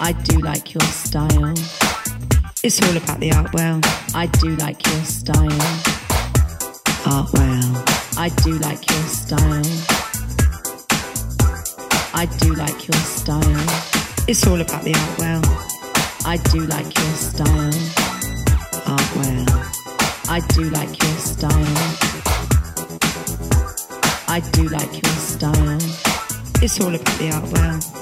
I do like your style. It's all about the art well. I do like your style. Art well. I do like your style. I do like your style. It's all about the art well. I do like your style. Art well. I do like your style. I do like your style. It's all about the art well.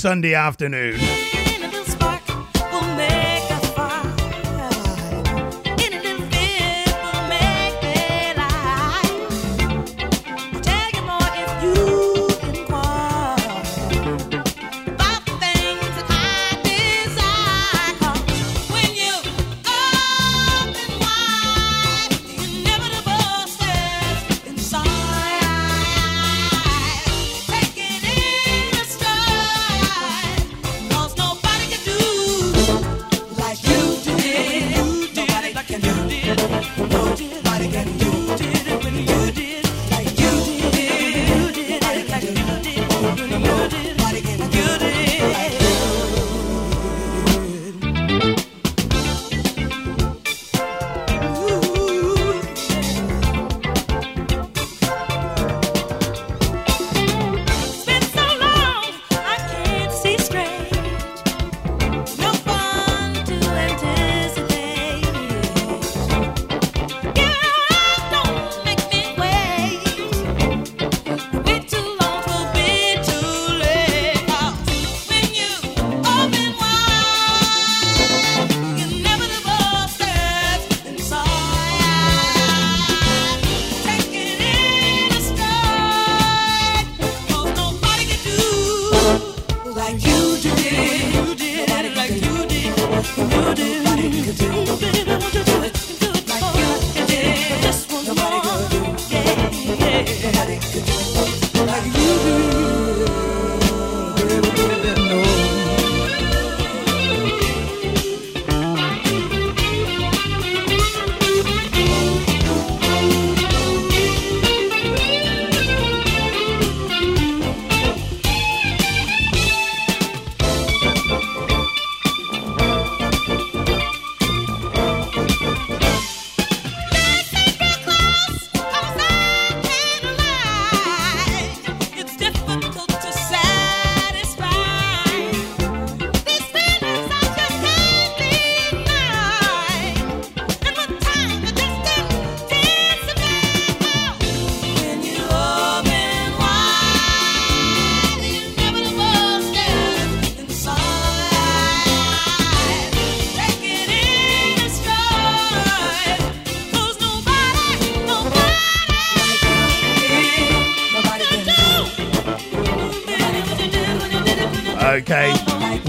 Sunday afternoon.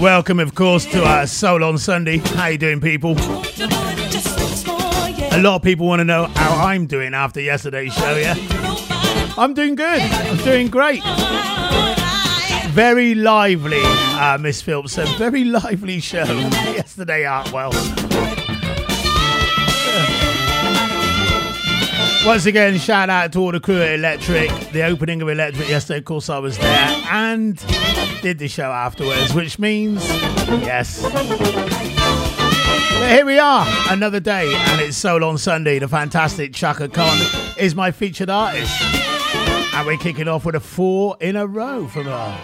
Welcome, of course, to our Soul on Sunday. How you doing, people? A lot of people want to know how I'm doing after yesterday's show, yeah? I'm doing good. I'm doing great. Very lively, uh, Miss Phillips. A very lively show yesterday, Artwell. Once again, shout out to all the crew at Electric. The opening of Electric yesterday, of course, I was there and did the show afterwards, which means, yes. But here we are, another day, and it's Soul on Sunday. The fantastic Chaka Khan is my featured artist. And we're kicking off with a four in a row from her.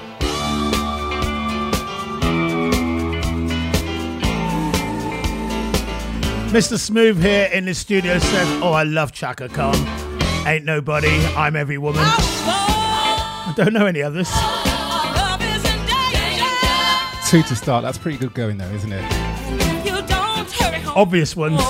Mr. Smooth here in the studio says, Oh, I love Chaka Khan. Ain't nobody, I'm every woman. I don't know any others. Two to start. That's pretty good going, though, isn't it? Obvious ones.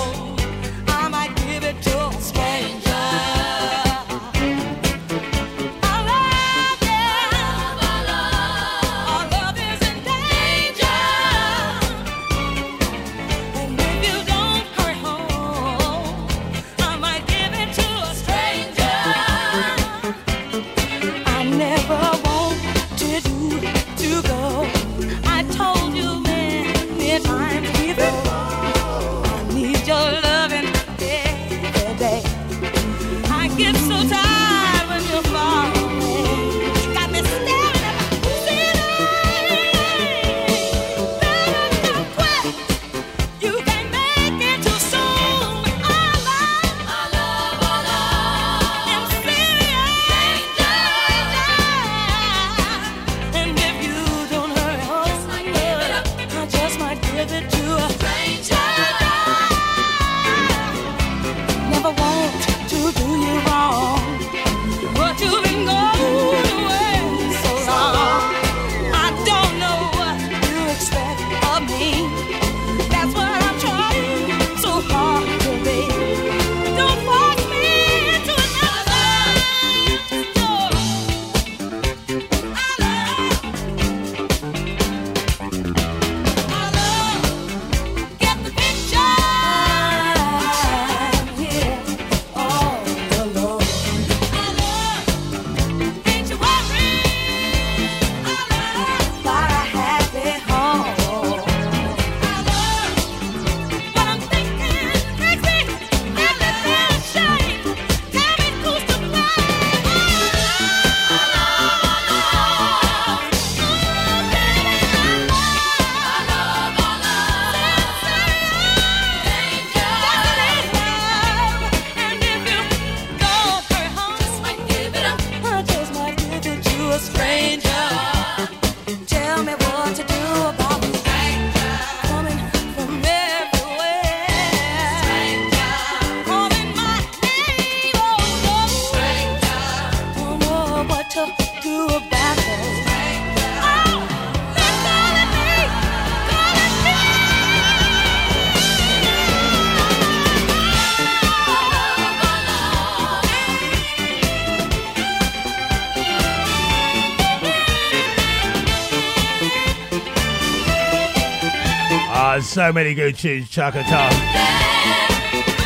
So many good tunes, Chaka Khan.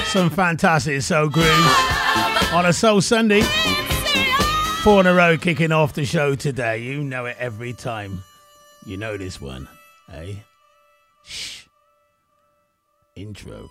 Some fantastic soul grooves on a Soul Sunday. Four in a row kicking off the show today. You know it every time. You know this one, eh? Shh. Intro.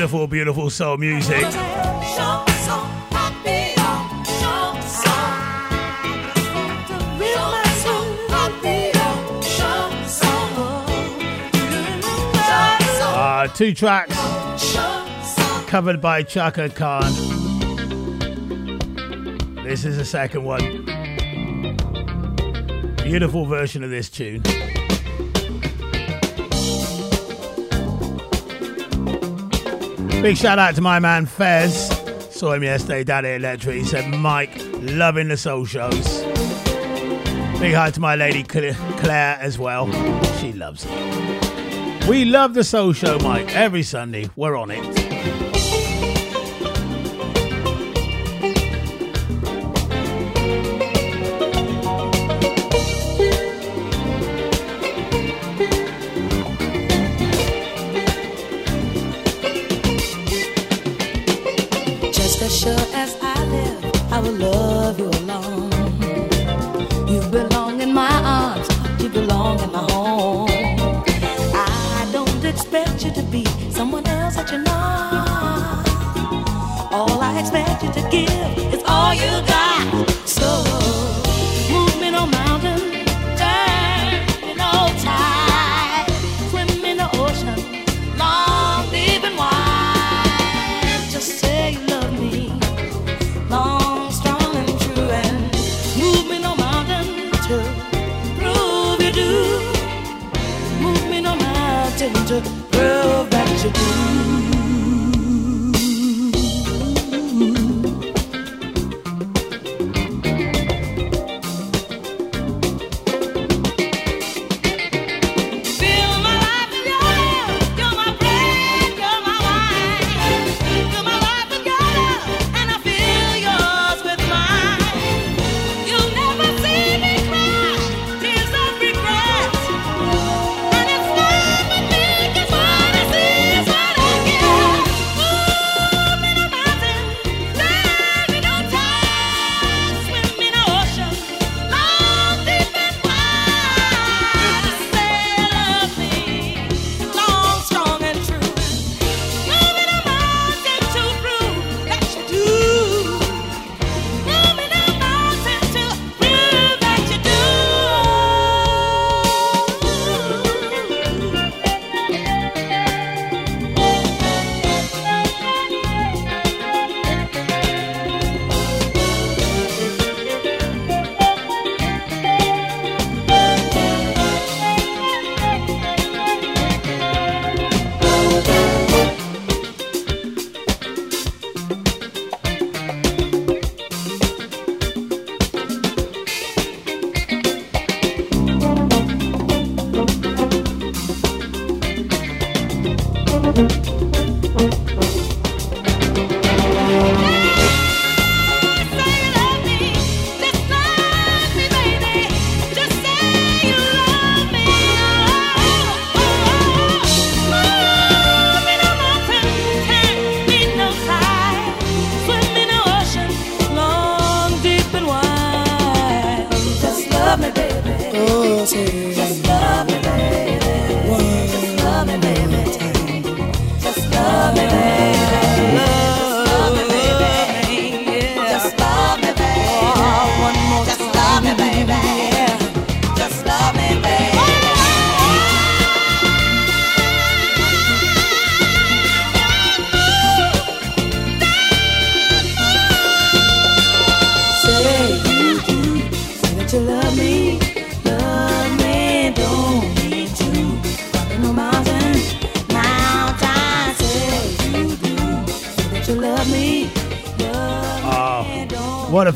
Beautiful beautiful soul music. Uh, two tracks covered by Chaka Khan. This is the second one. Beautiful version of this tune. Big shout out to my man Fez. Saw him yesterday down at Electric. He said, Mike, loving the soul shows. Big hi to my lady Claire as well. She loves it. We love the soul show, Mike. Every Sunday, we're on it. You to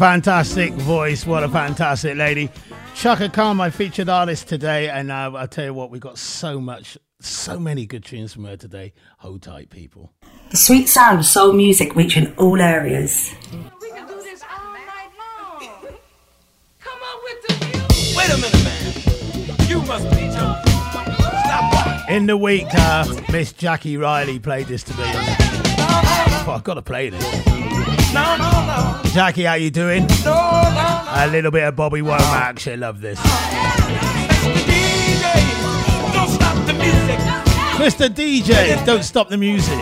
fantastic voice. What a fantastic lady. Chaka Khan, my featured artist today. And uh, I tell you what, we got so much, so many good tunes from her today. Hold tight, people. The sweet sound of soul music reaching all areas. Wait a minute, man. You must be joking. In the week, uh, Miss Jackie Riley played this to me. Oh, I've got to play this. No, no, no. Jackie, how you doing? No, no, A little bit of Bobby Womack. Actually, love this. DJ, don't stop the music. Mr. DJ, don't stop the music.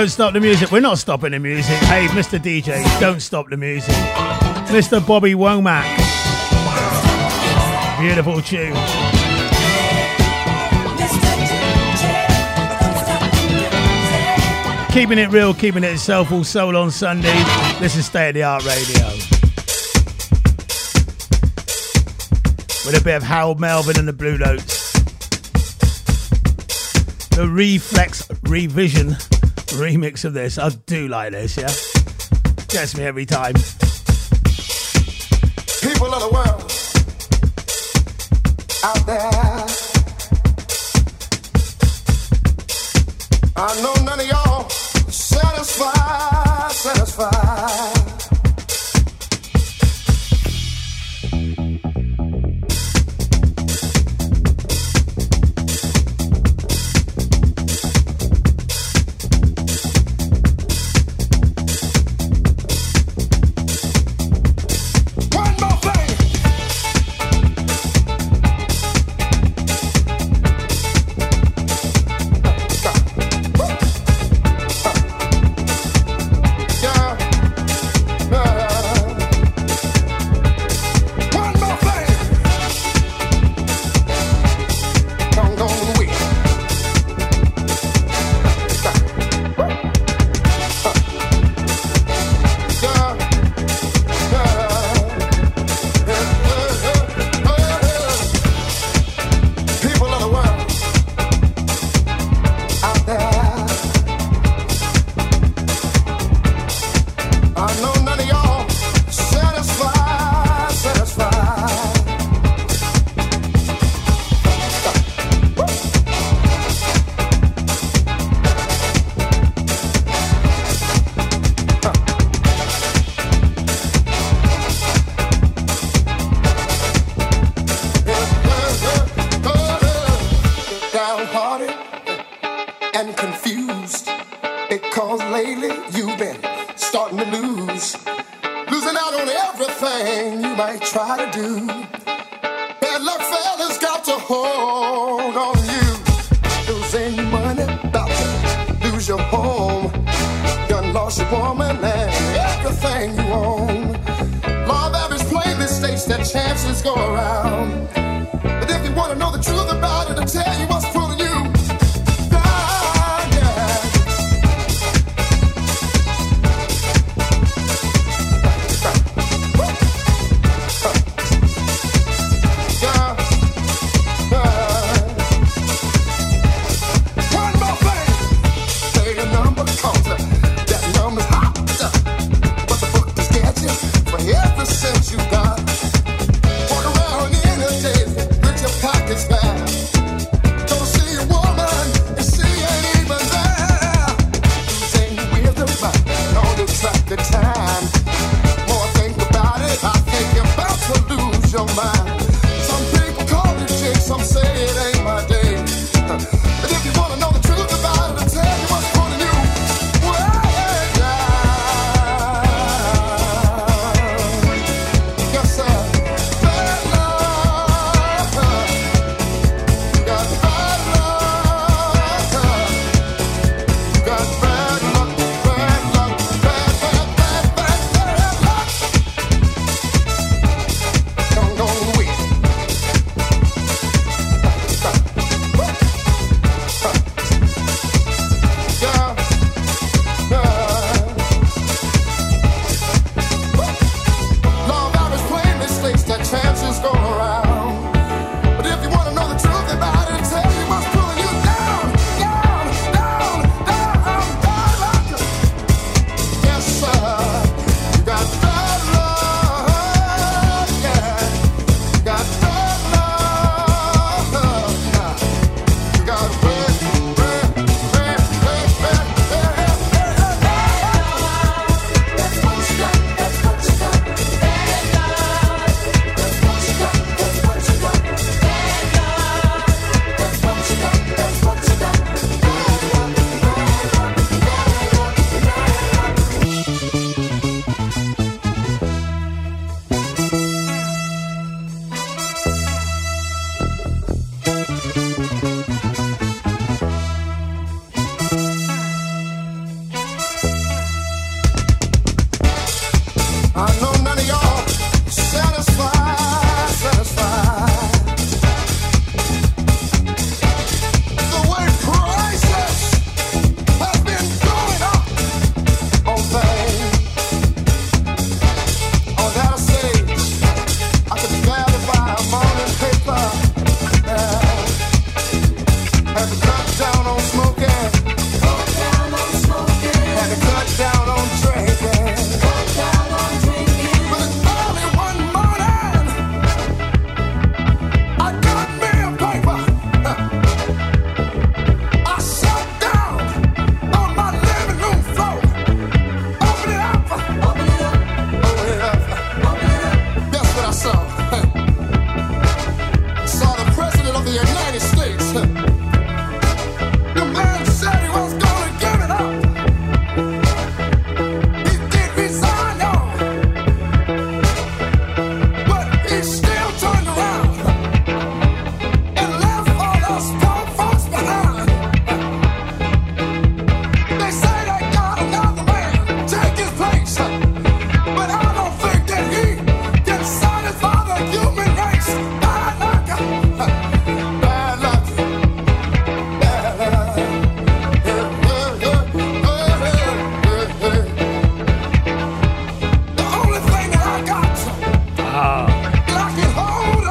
Don't stop the music. We're not stopping the music. Hey, Mr. DJ, don't stop the music. Mr. Bobby Womack. Beautiful tune. Keeping it real, keeping it itself all soul on Sunday. This is State of the Art Radio. With a bit of Harold Melvin and the Blue Notes. The Reflex Revision remix of this. I do like this, yeah? Gets me every time.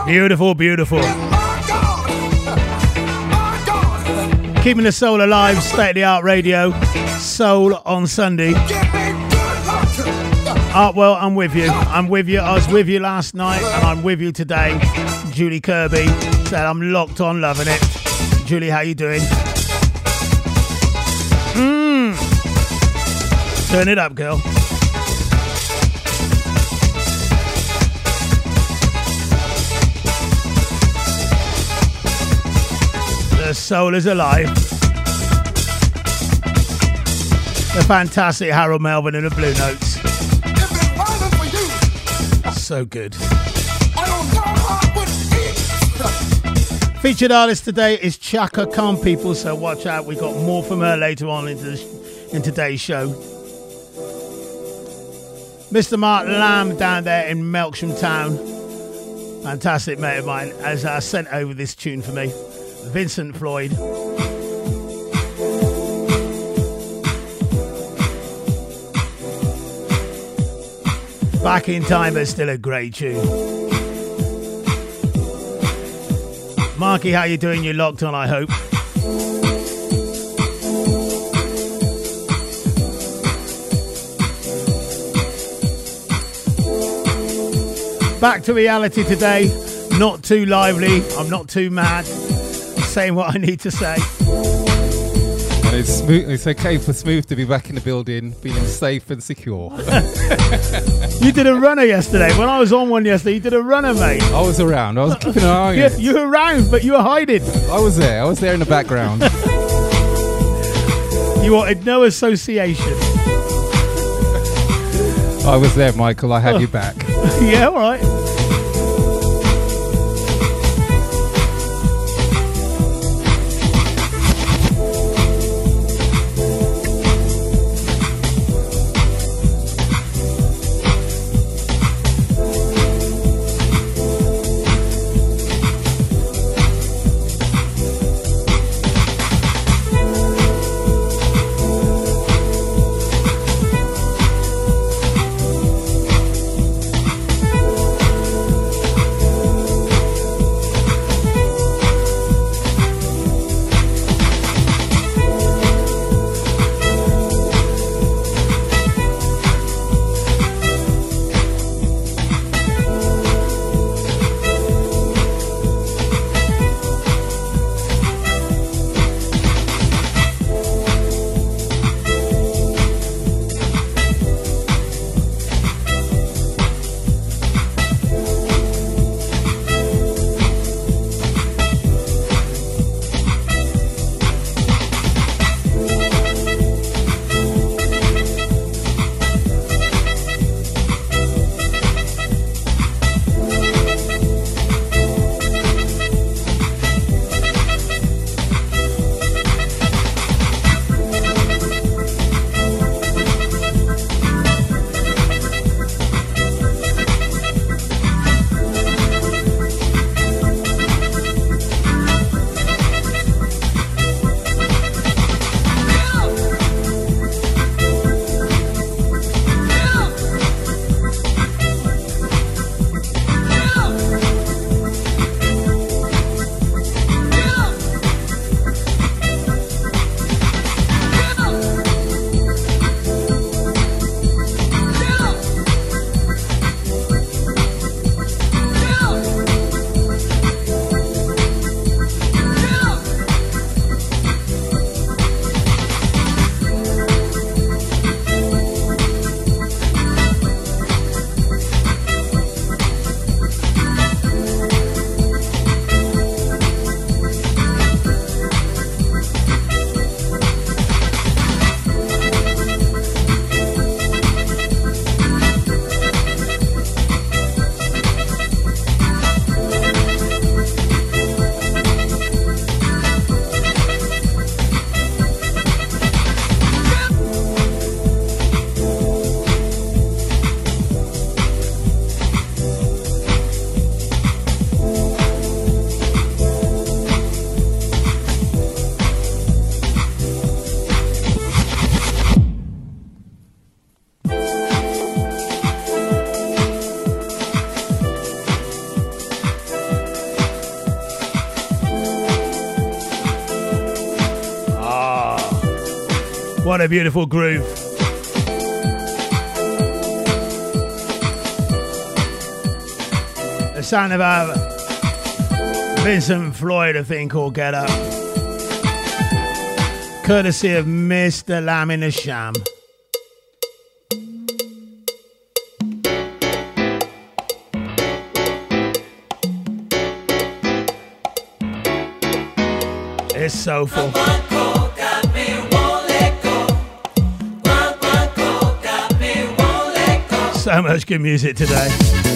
Beautiful, beautiful. Keeping the soul alive, state of the art radio, soul on Sunday. Artwell, ah, I'm with you. I'm with you. I was with you last night and I'm with you today. Julie Kirby said I'm locked on, loving it. Julie, how you doing? Mmm. Turn it up, girl. Soul is alive. The fantastic Harold Melvin in the Blue Notes. So good. Featured artist today is Chaka Khan, people, so watch out. We got more from her later on in, in today's show. Mr. Mark Lamb down there in Melksham Town, fantastic mate of mine, has uh, sent over this tune for me. Vincent Floyd. Back in time, but still a great tune. Marky, how you doing? You locked on, I hope. Back to reality today. Not too lively. I'm not too mad saying what I need to say. And it's smooth. It's okay for Smooth to be back in the building, feeling safe and secure. you did a runner yesterday. When I was on one yesterday, you did a runner, mate. I was around. I was keeping an eye you. You were around, but you were hiding. I was there. I was there in the background. you wanted no association. I was there, Michael. I had you back. yeah, all right. What a beautiful groove. The sound of our Vincent Floyd, a thing called Get Up. Courtesy of Mr. Lamb in the Sham. It's so full. so much good music today.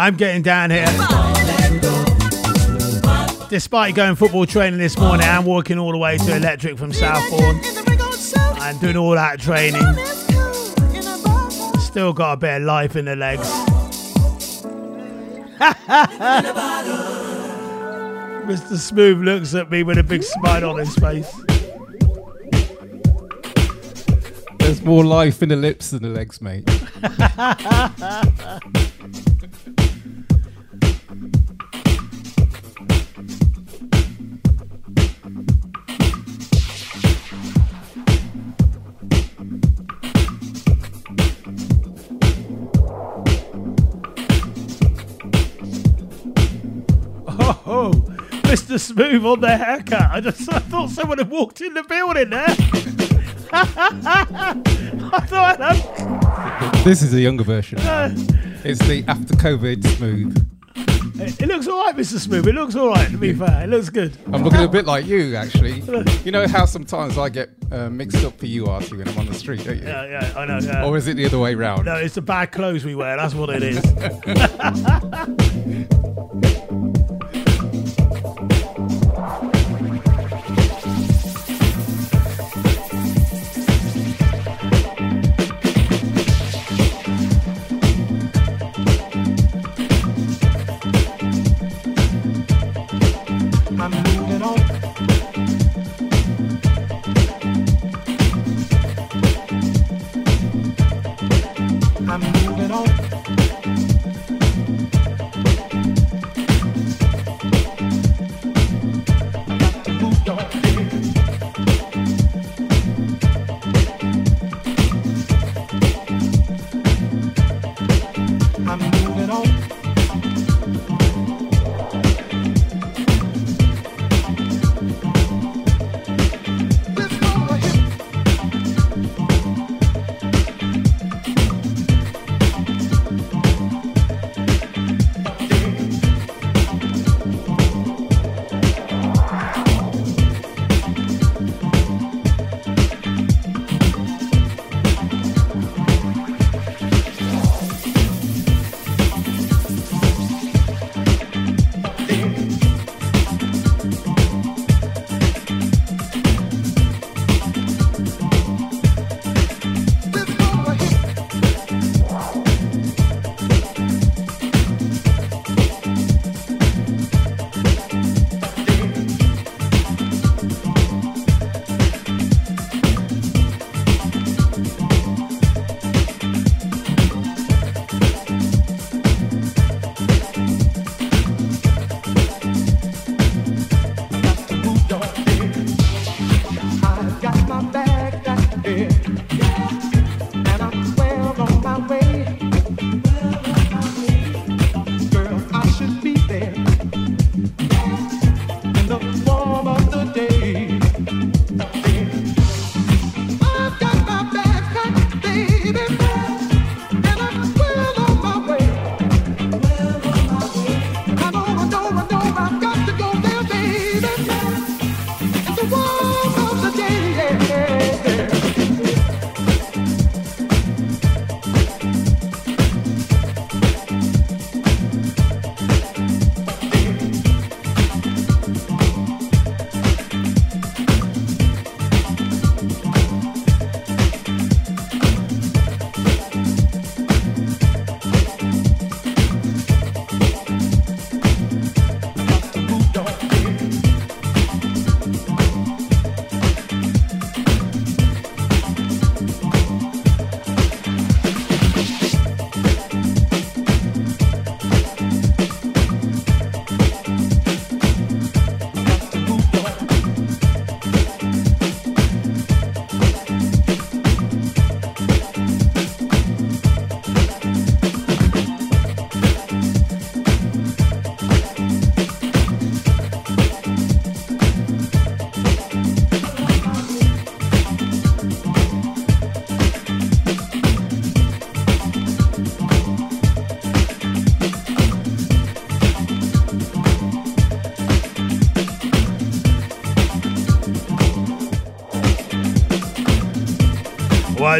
I'm getting down here. Despite going football training this morning, I'm walking all the way to Electric from Southbourne and doing all that training. Still got a bit of life in the legs. Mr. Smooth looks at me with a big smile on his face. There's more life in the lips than the legs, mate. Mr. Smooth on the haircut. I just I thought someone had walked in the building there. I thought I'd This is a younger version. uh, It's the after COVID smooth. it, looks all right, Mr. Smooth. It looks all right, to be fair. It looks good. I'm looking a bit like you, actually. You know how sometimes I get uh, mixed up for you, Artie, when I'm on the street, don't you? Yeah, yeah, I know. Yeah. Or is it the other way round? No, it's the bad clothes we wear. That's what it is.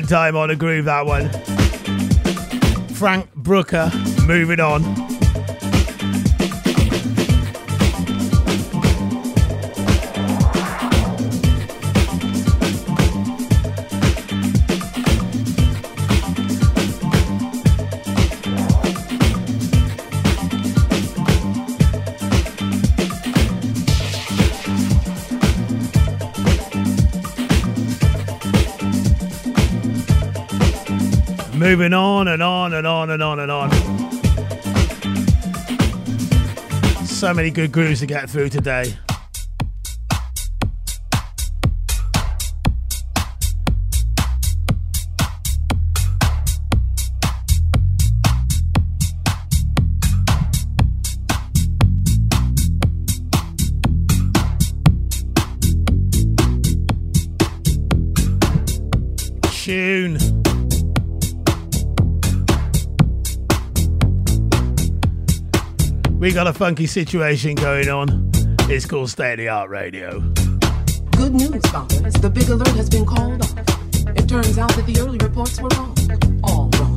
time on a groove, that one. Frank Brooker, moving on. moving on and on and on and on and on. So many good grooves to get through today. we got a funky situation going on. It's called State of the Art Radio. Good news, doctors. The big alert has been called off. It turns out that the early reports were wrong. All wrong.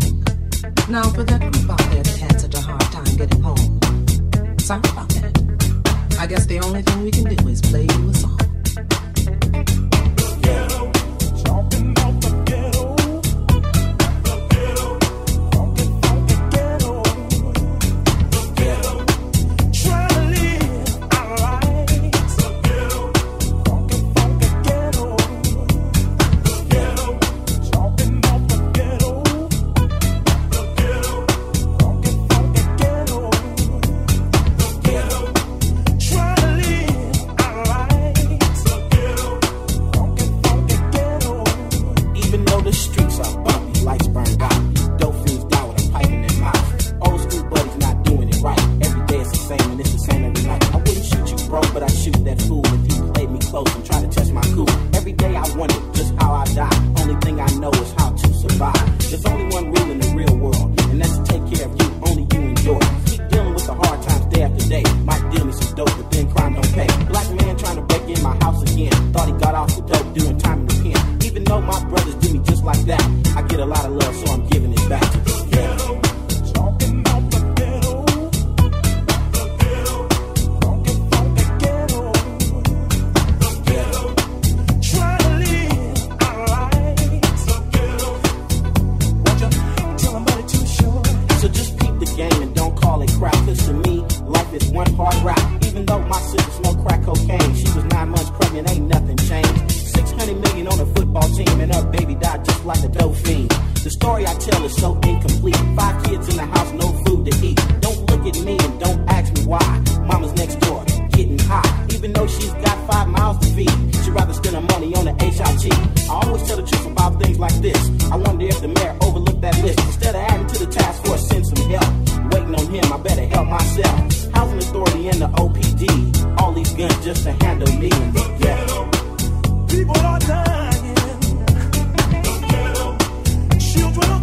Now, for that group out there that had such a hard time getting home. Sorry about that. I guess the only thing we can do The story I tell is so incomplete. Five kids in the house, no food to eat. Don't look at me and don't ask me why. Mama's next door, getting high. Even though she's got five miles to feed, she'd rather spend her money on the HIT. I always tell the truth about things like this. I wonder if the mayor overlooked that list. Instead of adding to the task force, send some help. Waiting on him, I better help myself. Housing Authority and the OPD. All these guns just to handle me. Yeah. People are dying children.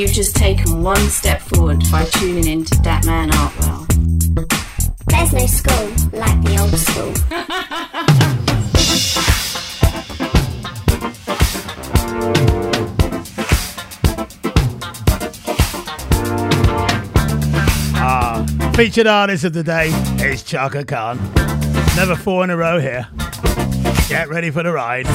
You've just taken one step forward by tuning in to Dat Man Artwell. There's no school like the old school. Ah, featured artist of the day is Chaka Khan. Never four in a row here. Get ready for the ride.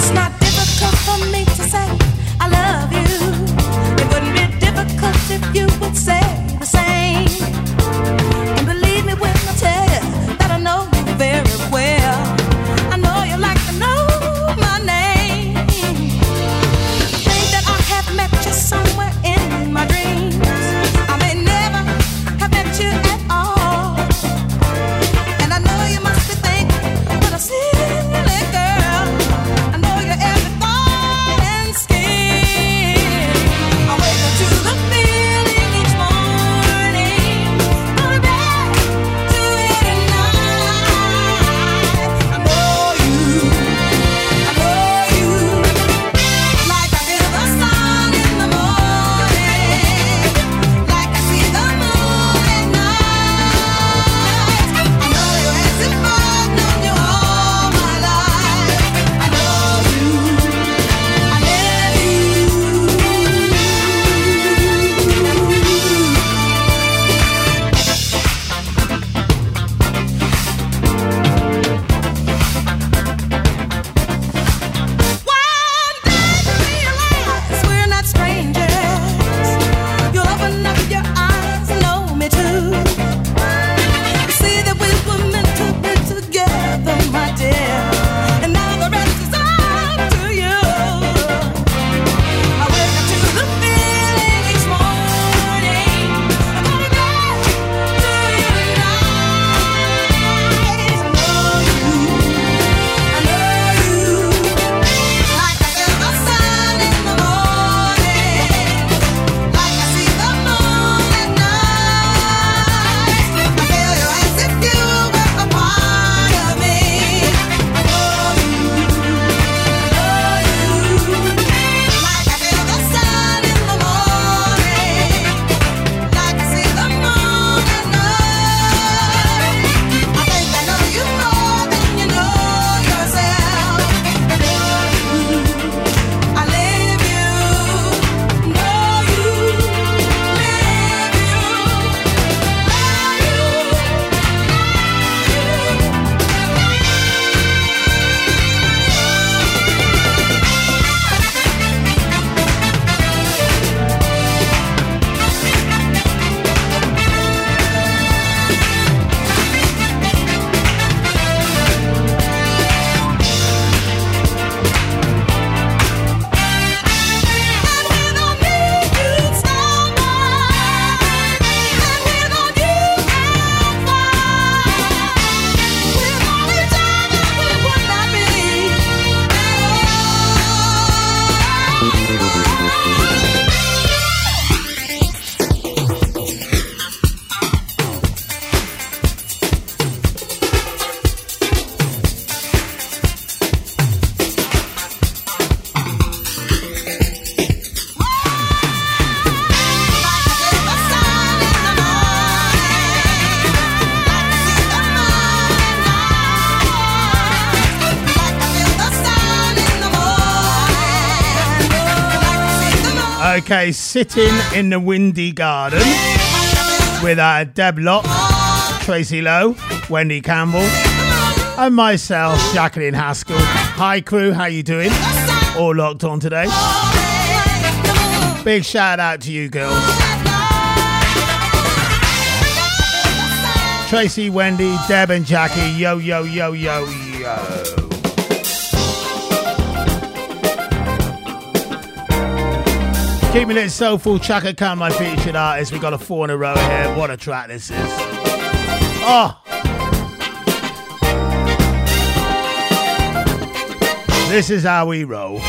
Okay, sitting in the windy garden with our Deb Lock, Tracy Lowe, Wendy Campbell, and myself, Jacqueline Haskell. Hi crew, how you doing? All locked on today. Big shout out to you girls. Tracy, Wendy, Deb and Jackie, yo, yo, yo, yo, yo. Keeping it so soulful Chaka Khan, my featured artist. We got a four in a row here. What a track this is! Oh, this is how we roll.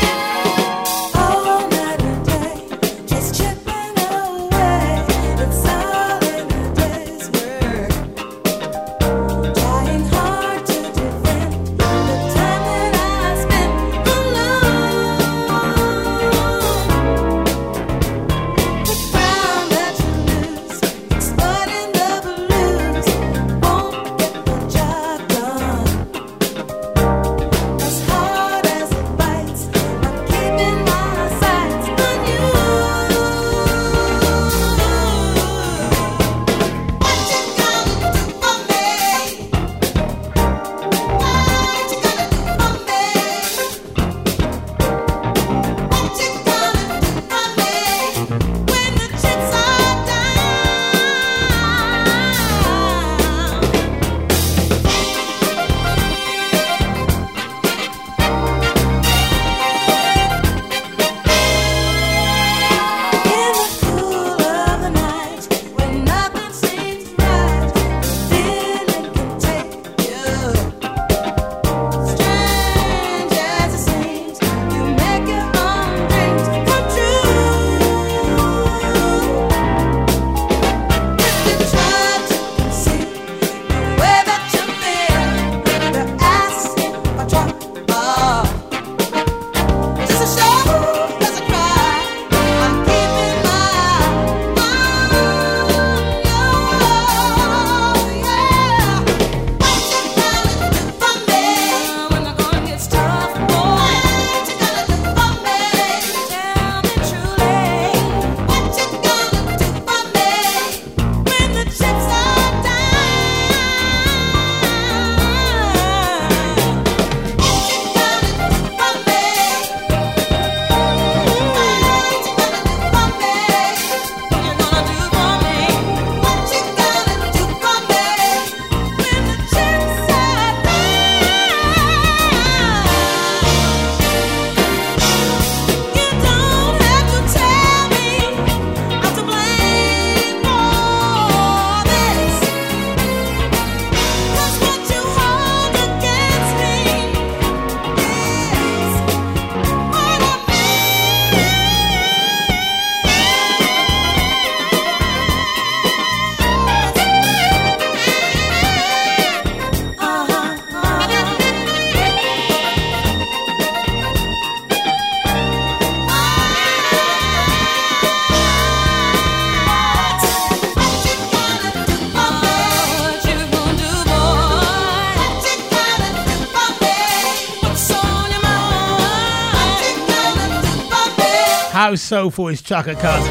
How soulful is Chaka Khan?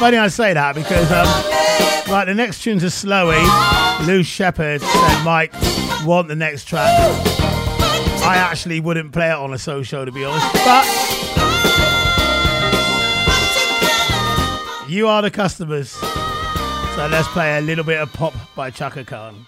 Funny I say that because um, like the next tune's a slowy. Lou Shepherd said, Mike, want the next track. I actually wouldn't play it on a soul show to be honest, but you are the customers. So let's play a little bit of pop by Chaka Khan.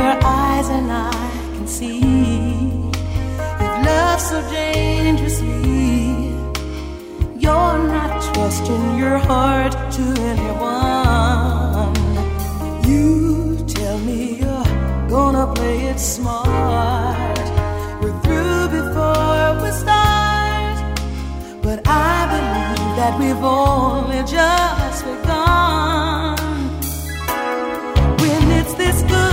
Your eyes and I can see you've loved so dangerously. You're not trusting your heart to anyone. You tell me you're gonna play it smart. We're through before we start, but I believe that we've only just begun. When it's this good,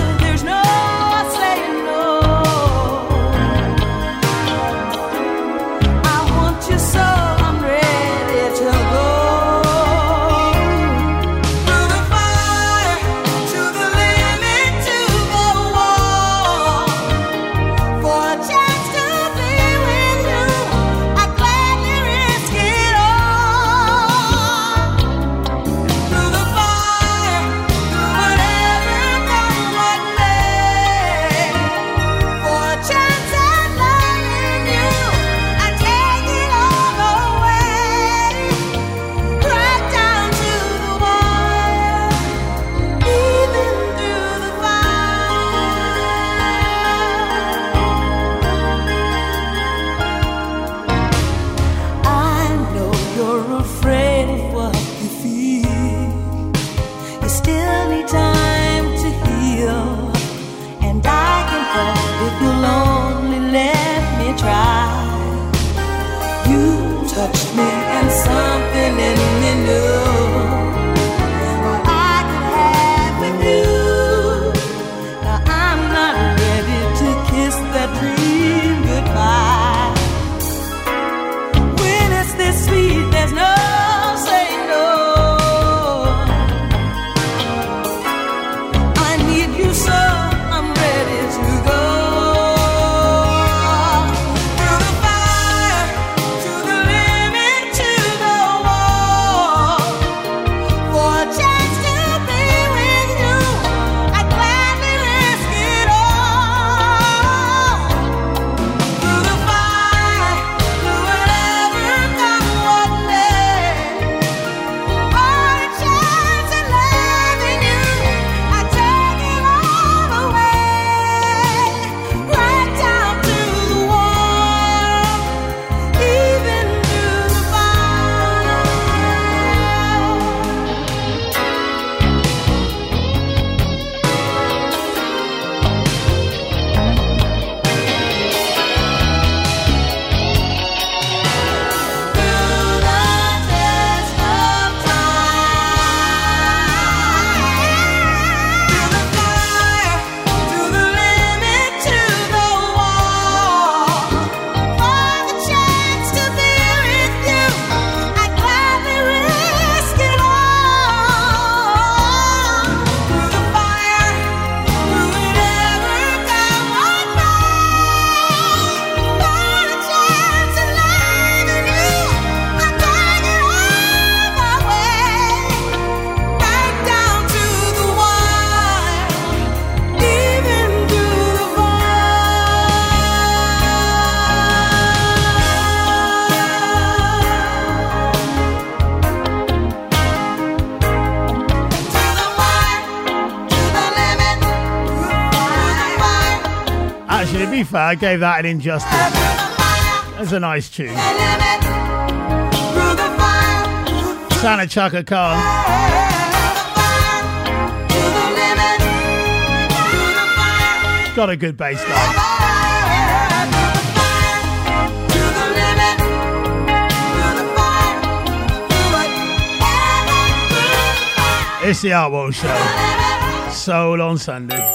I uh, gave that an injustice. That's a nice tune. Santa Chaka Khan. Got a good bass line. It's the Artwell Show. Soul on Sunday.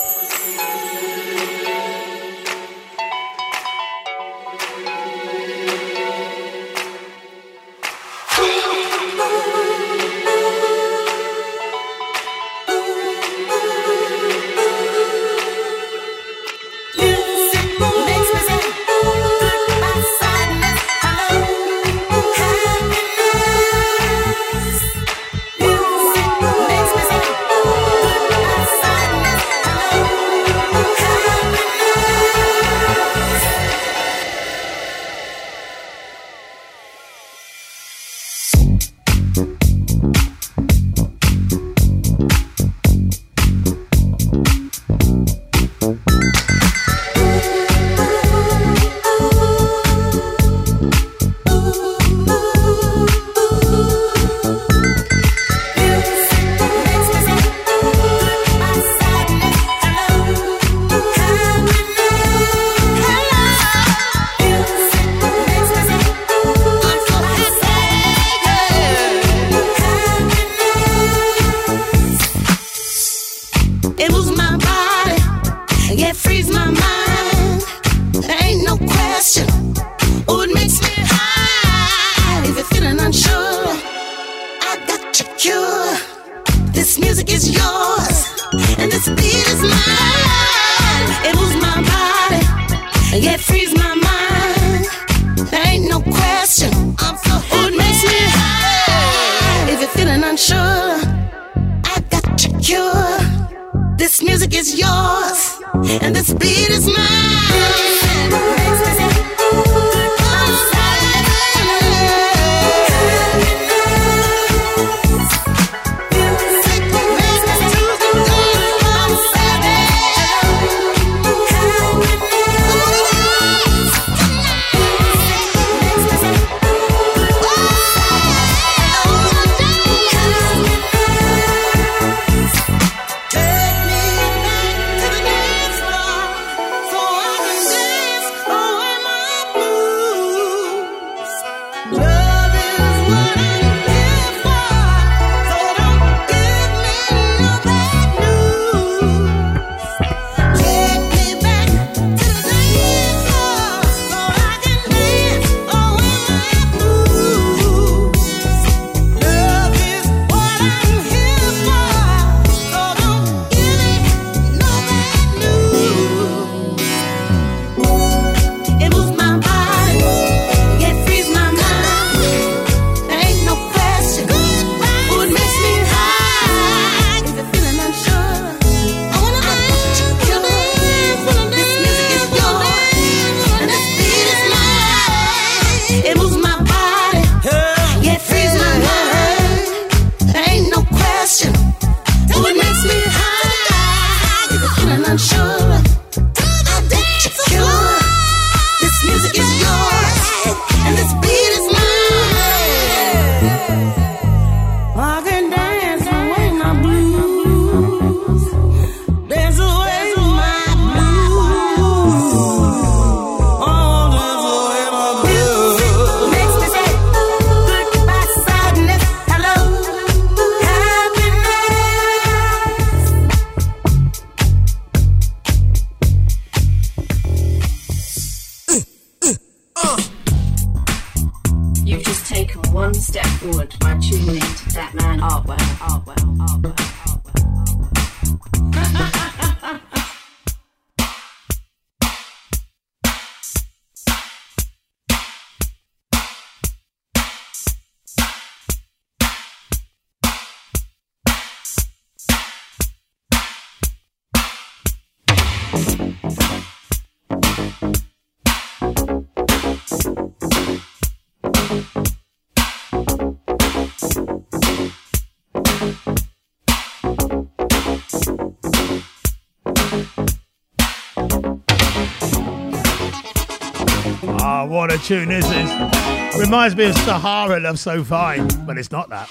tune this. Reminds me of Sahara Love So Fine, but it's not that.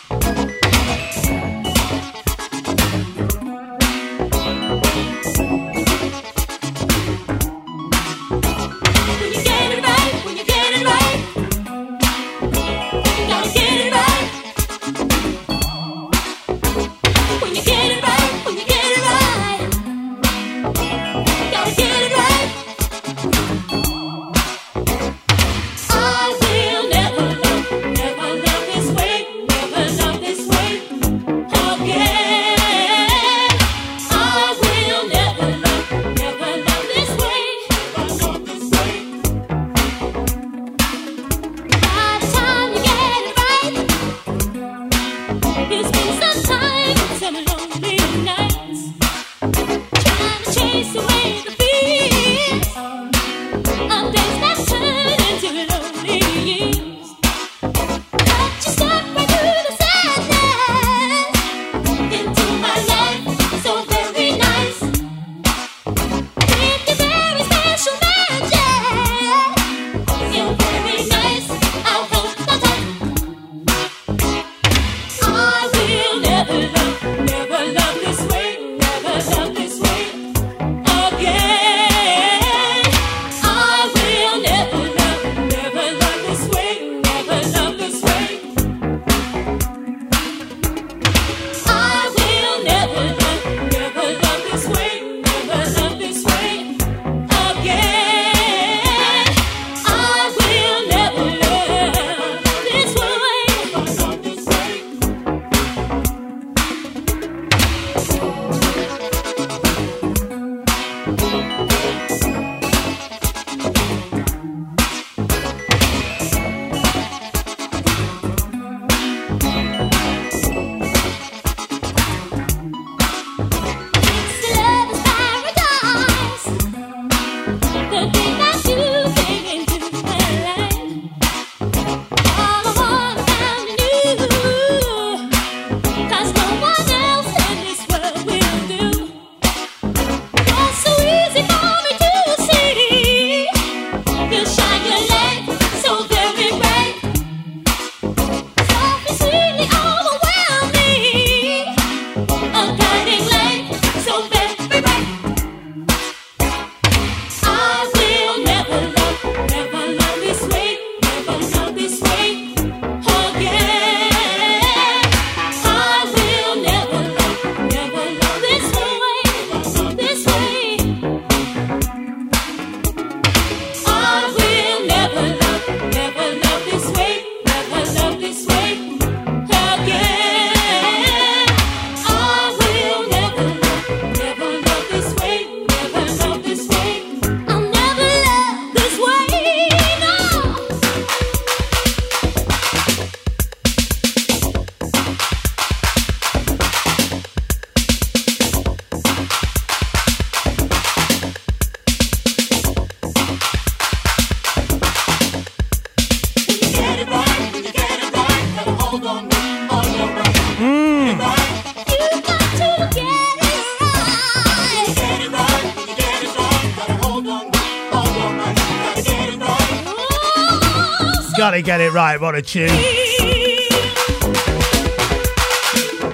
get it right. What a tune.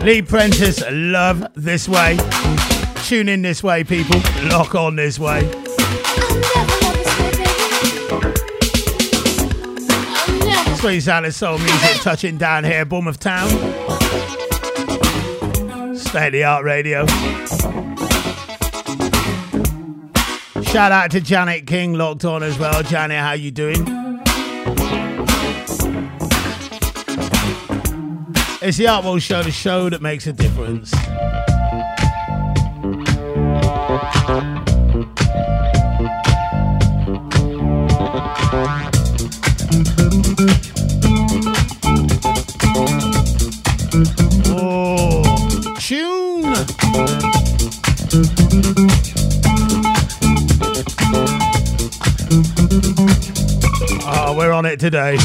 Lee Prentice, love this way. Tune in this way, people. Lock on this way. Sweet sound of soul music touching down here, Bournemouth Town. State of the art radio. Shout out to Janet King, locked on as well. Janet, how you doing? It's the Art World Show, the show that makes a difference. Oh, tune. Ah, we're on it today.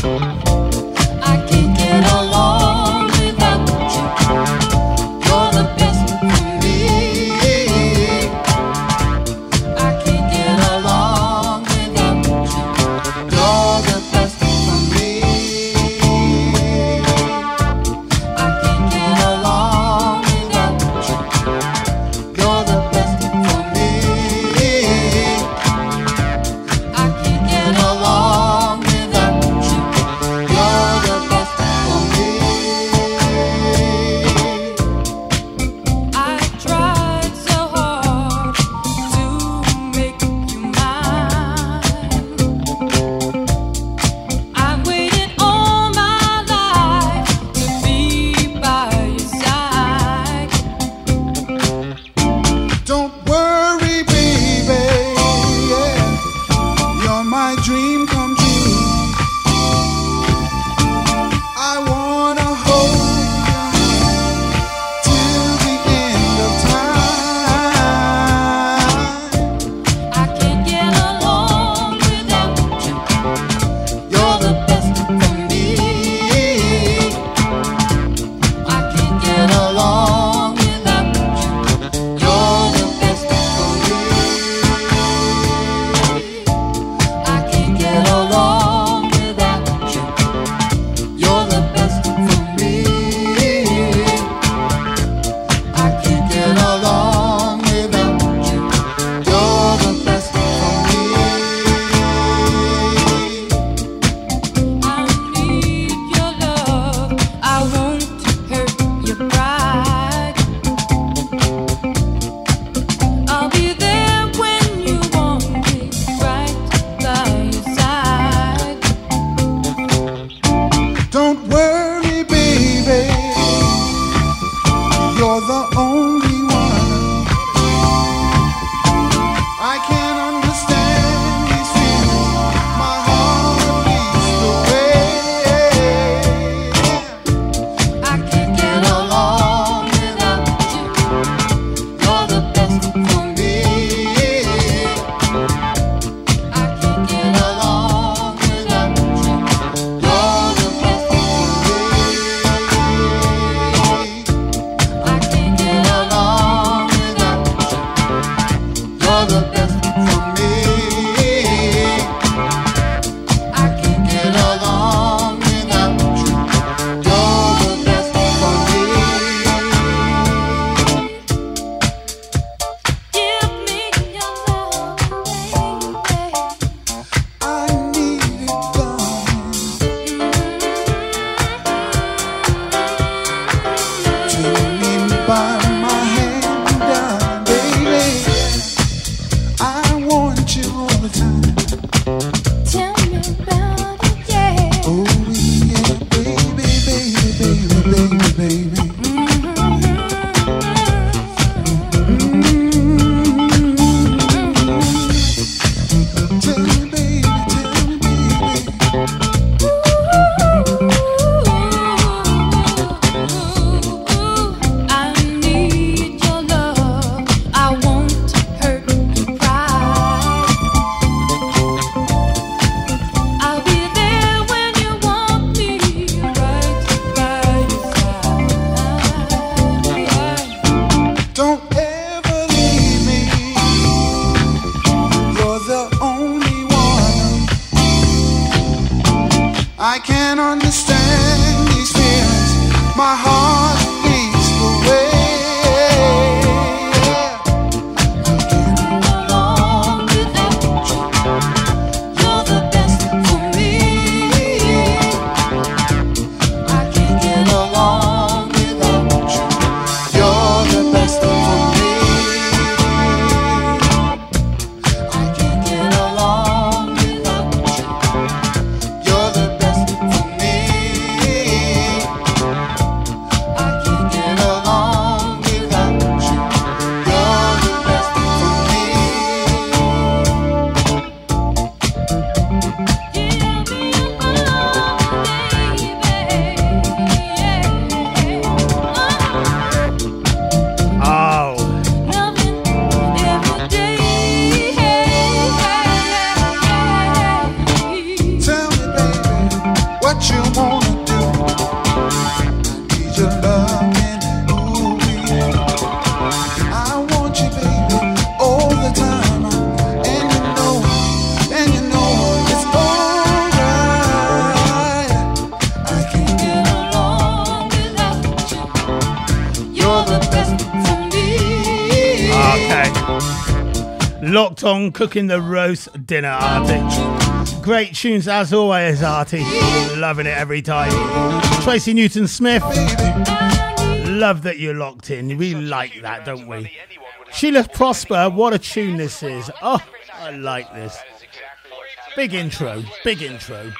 cooking the roast dinner, Artie. Great tunes as always, Artie. Loving it every time. Tracy Newton Smith. Love that you're locked in. We like that, don't we? Sheila Prosper, what a tune this is. Oh, I like this. Big intro, big intro.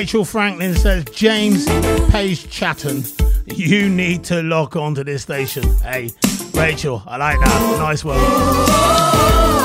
Rachel Franklin says, James Page Chatton, you need to log on to this station. Hey, Rachel, I like that. Nice one.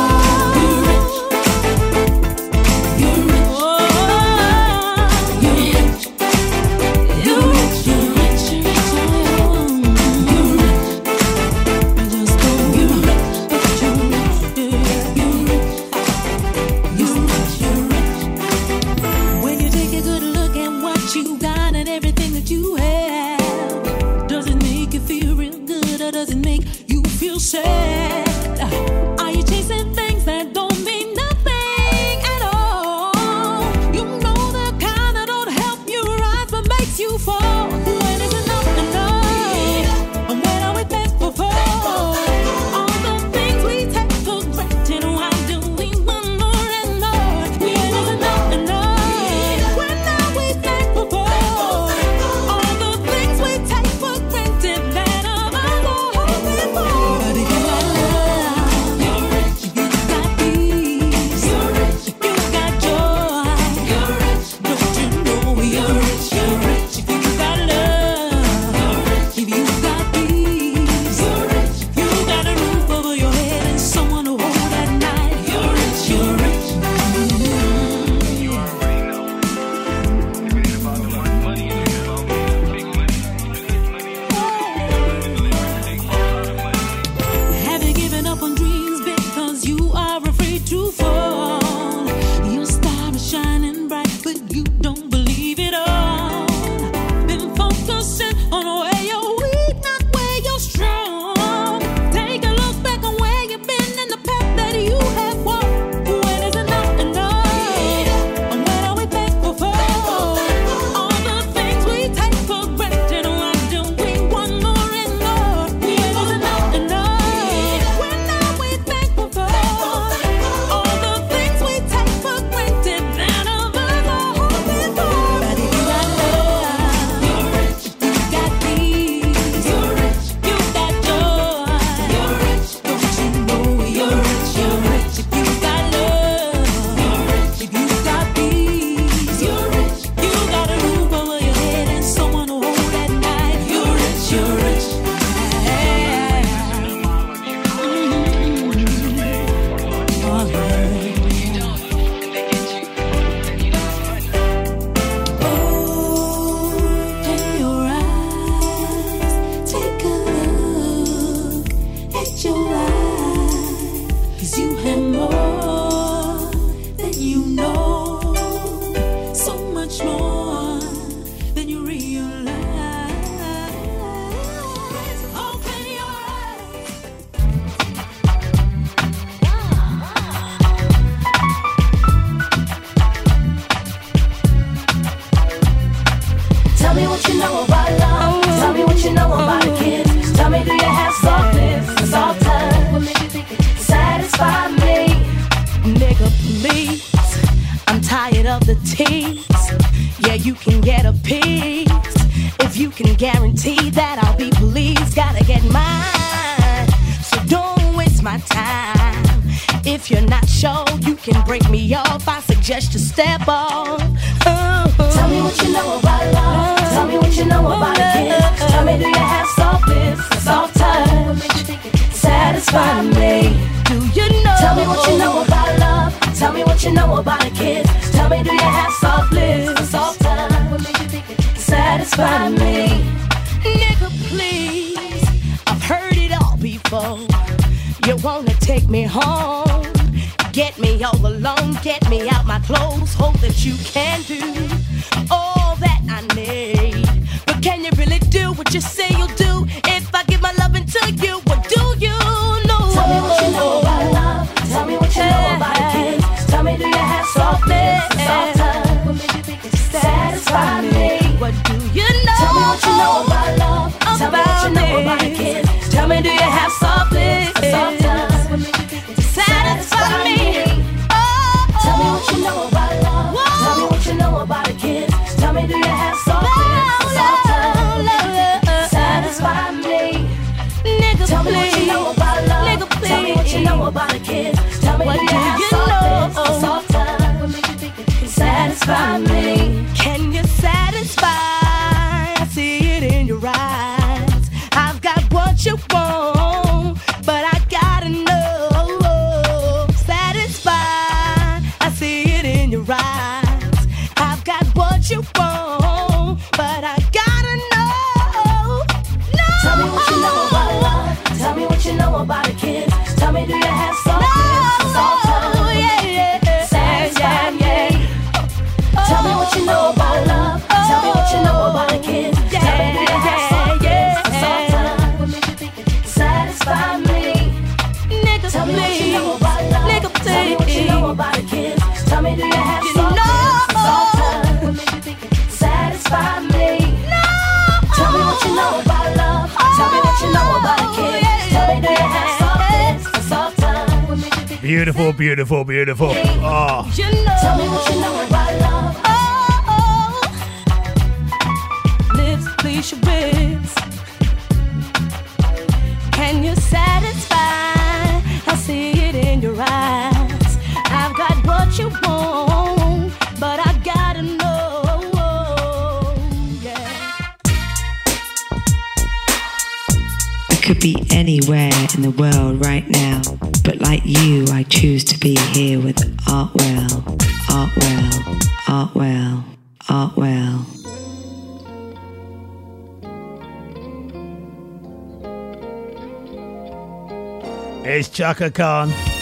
Chaka Khan.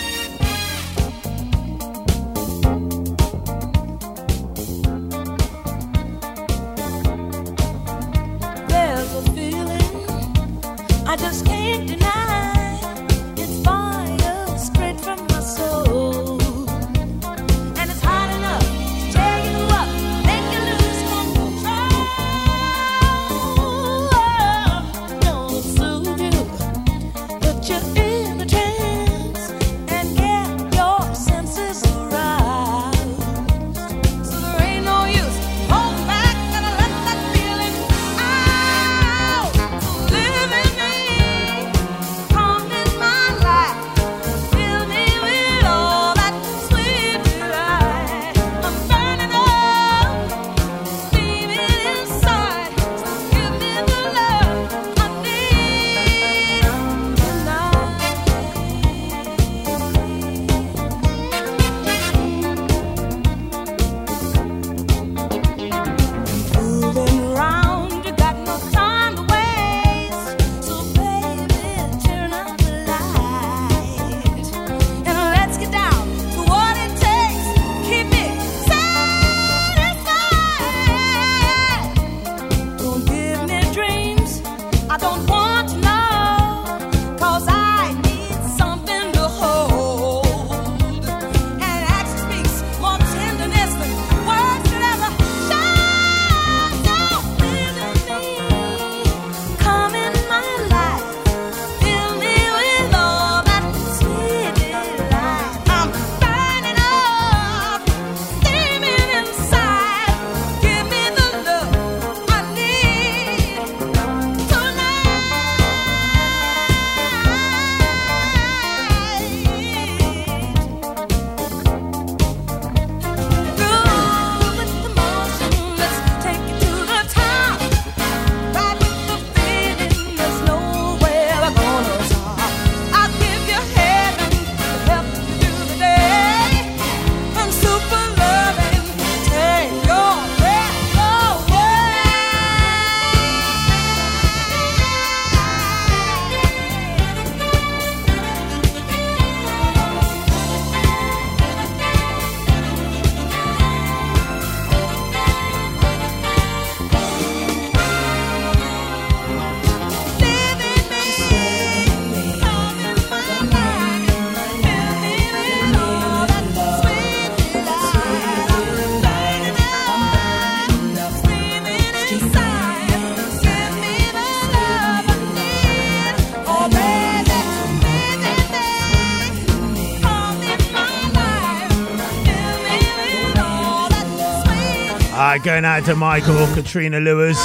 going out to Michael, Katrina Lewis.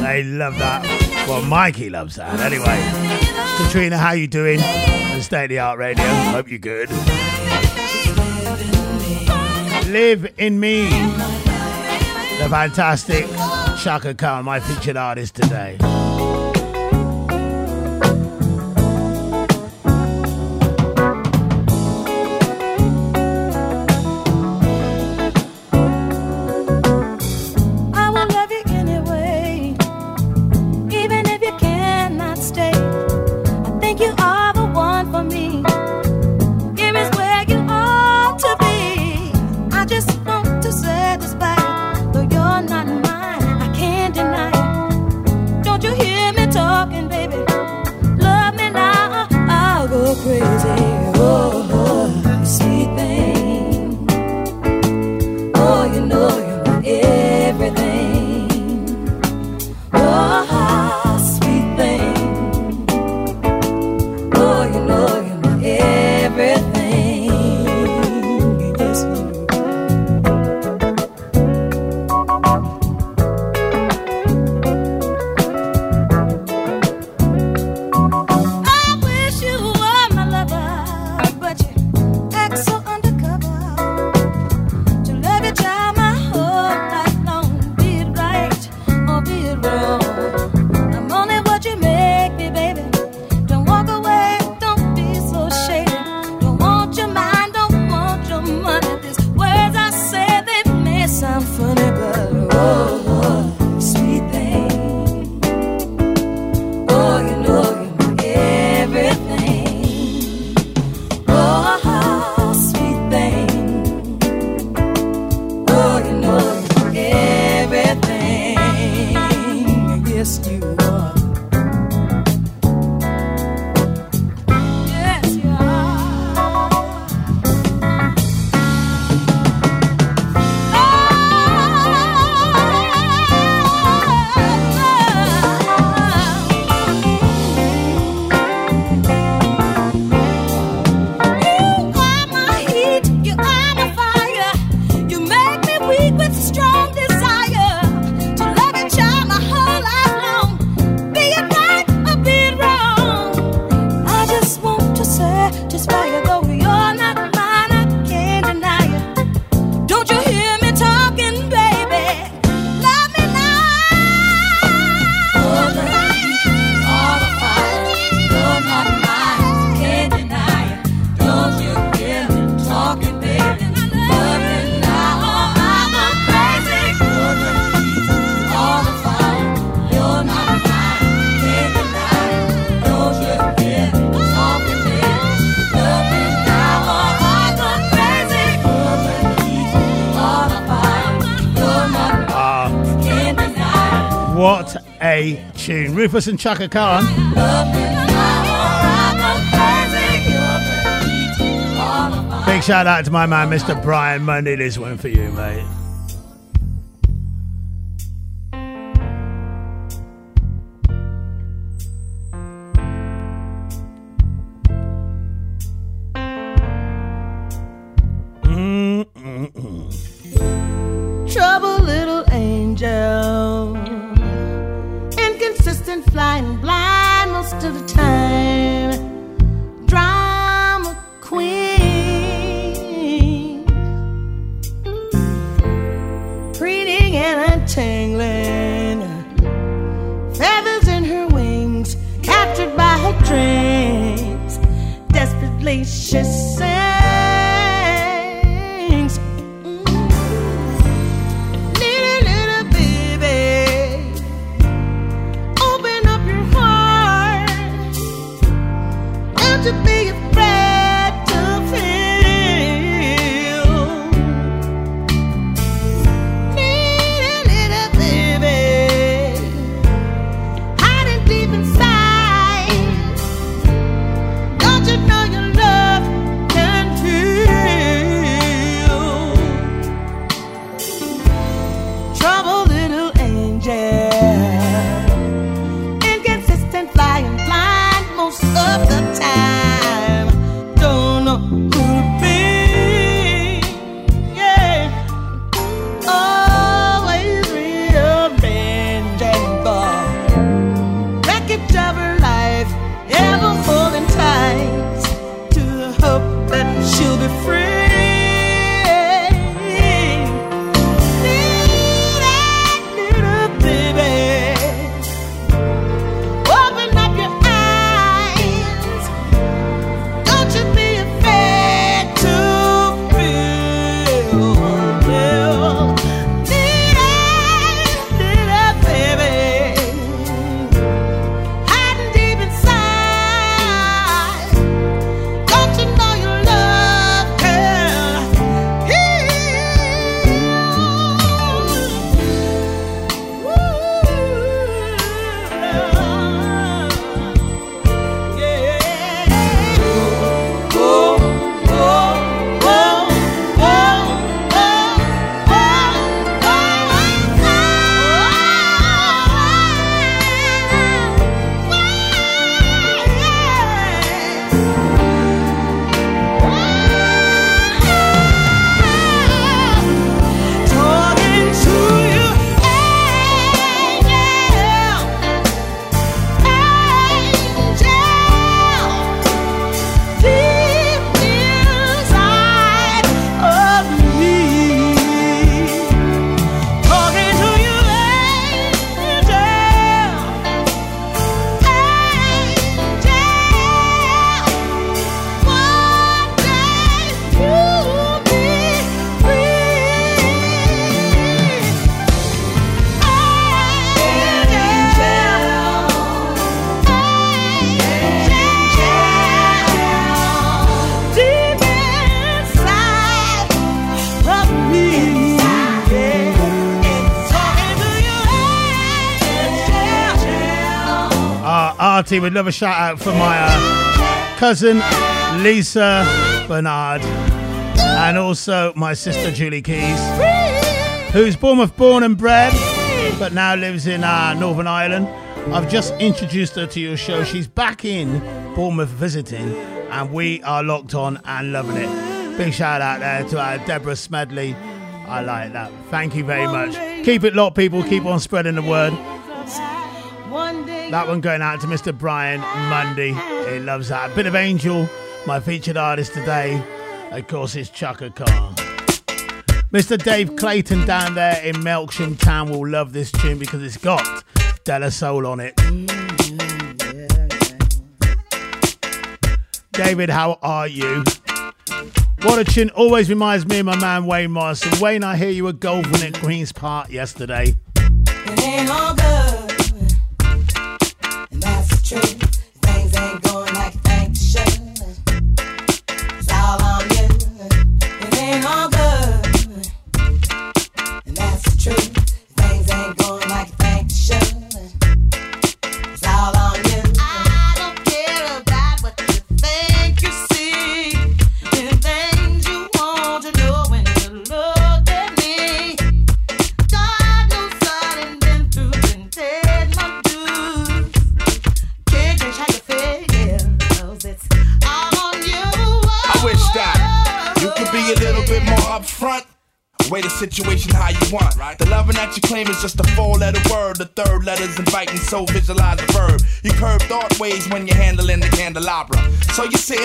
They love that. Well, Mikey loves that. Anyway, Katrina, how you doing? And State of the Art Radio. Hope you're good. Live in me. The fantastic Chaka Khan, my featured artist today. Griffiths and Chaka Khan. Big shout out to my man, Mr. Brian Monday. This one for you, mate. We'd love a shout out for my uh, cousin Lisa Bernard and also my sister Julie Keys, who's Bournemouth born and bred but now lives in uh, Northern Ireland. I've just introduced her to your show. She's back in Bournemouth visiting, and we are locked on and loving it. Big shout out there to uh, Deborah Smedley. I like that. Thank you very much. Keep it locked, people. Keep on spreading the word. That one going out to Mr. Brian Mundy. He loves that. Bit of Angel, my featured artist today. Of course, it's Chaka Khan. Mr. Dave Clayton down there in Melksham Town will love this tune because it's got De La Soul on it. David, how are you? What a. Always reminds me of my man Wayne Morrison. Wayne, I hear you were golfing at Queen's Park yesterday. It ain't all good,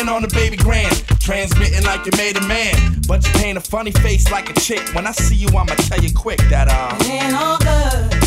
So sitting on the baby grand, transmitting like you made a man. But you paint a funny face like a chick. When I see you, I'ma tell you quick that, uh. It ain't all good.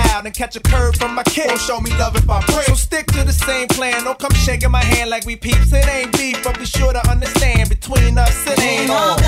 pound and catch a curve from my kid. Won't show me love if I pray. So stick to the same plan. Don't come shaking my hand like we peeps. It ain't beef, but be sure to understand between us it ain't all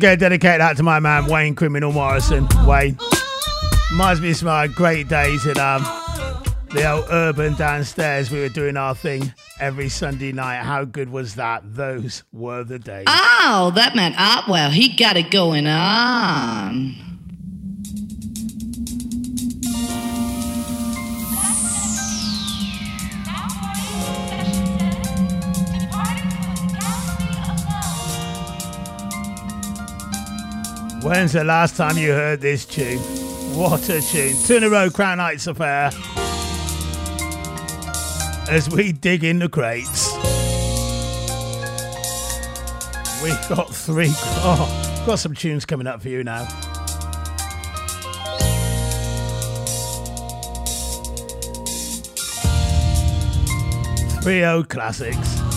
again, dedicate that to my man Wayne Criminal Morrison. Wayne reminds me of my great days in um the old urban downstairs. We were doing our thing every Sunday night. How good was that? Those were the days. Oh, that man Artwell, he got it going on. When's the last time you heard this tune? What a tune. Two in a row, Crown Heights Affair. As we dig in the crates. We've got three. Oh, got some tunes coming up for you now. Three O classics.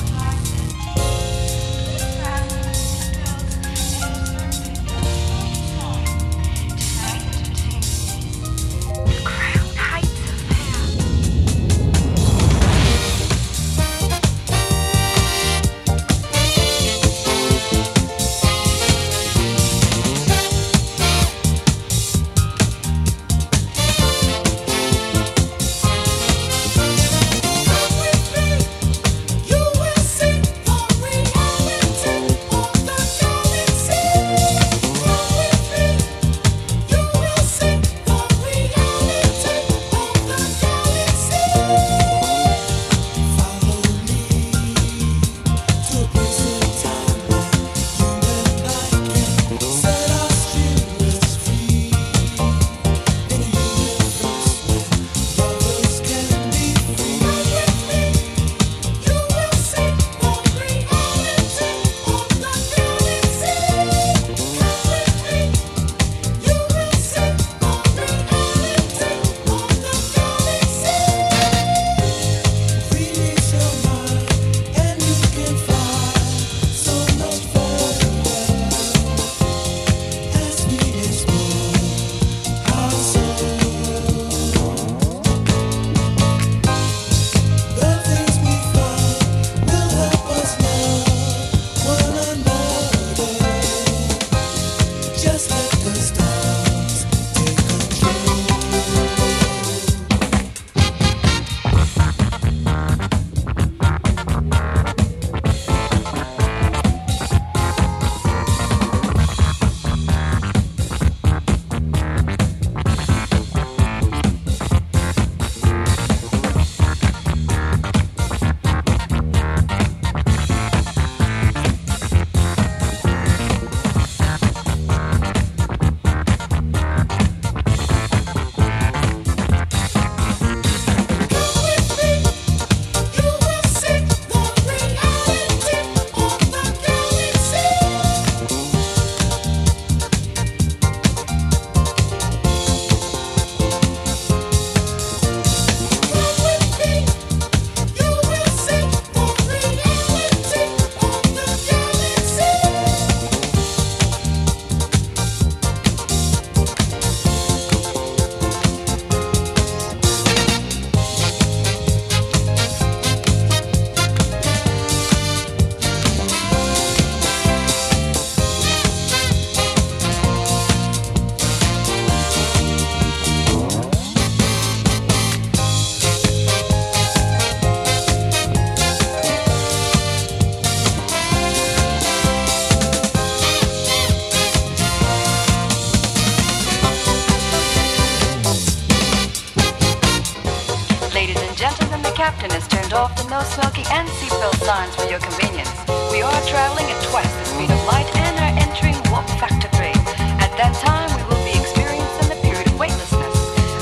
Captain has turned off the no smoking and seatbelt signs for your convenience. We are traveling at twice the speed of light and are entering warp factor 3. At that time, we will be experiencing the period of weightlessness.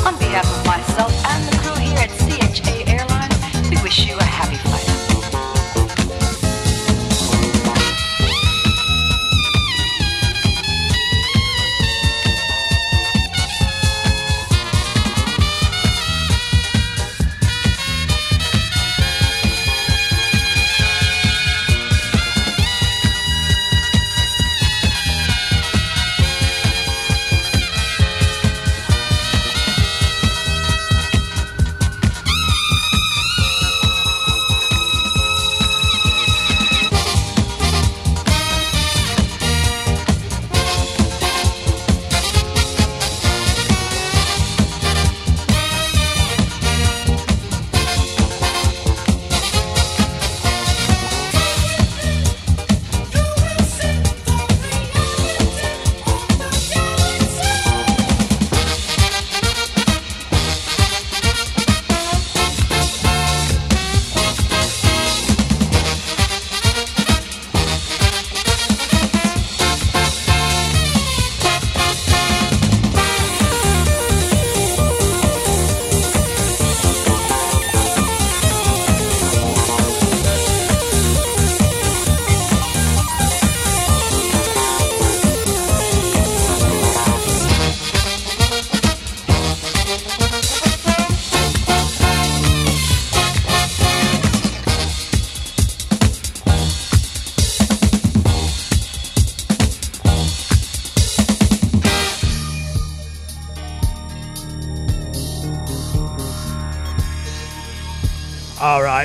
On behalf of myself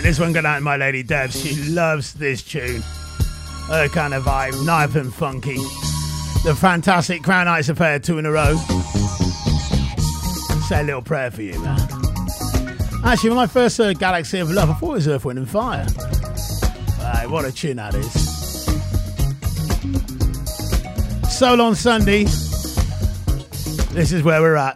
this one going out to my lady Deb. She loves this tune. Her kind of vibe, knife and funky. The fantastic Crown Heights Affair, two in a row. Say a little prayer for you, man. Actually, when I first heard Galaxy of Love, I thought it was Earth, Wind and Fire. Right, what a tune that is. Soul on Sunday. This is where we're at.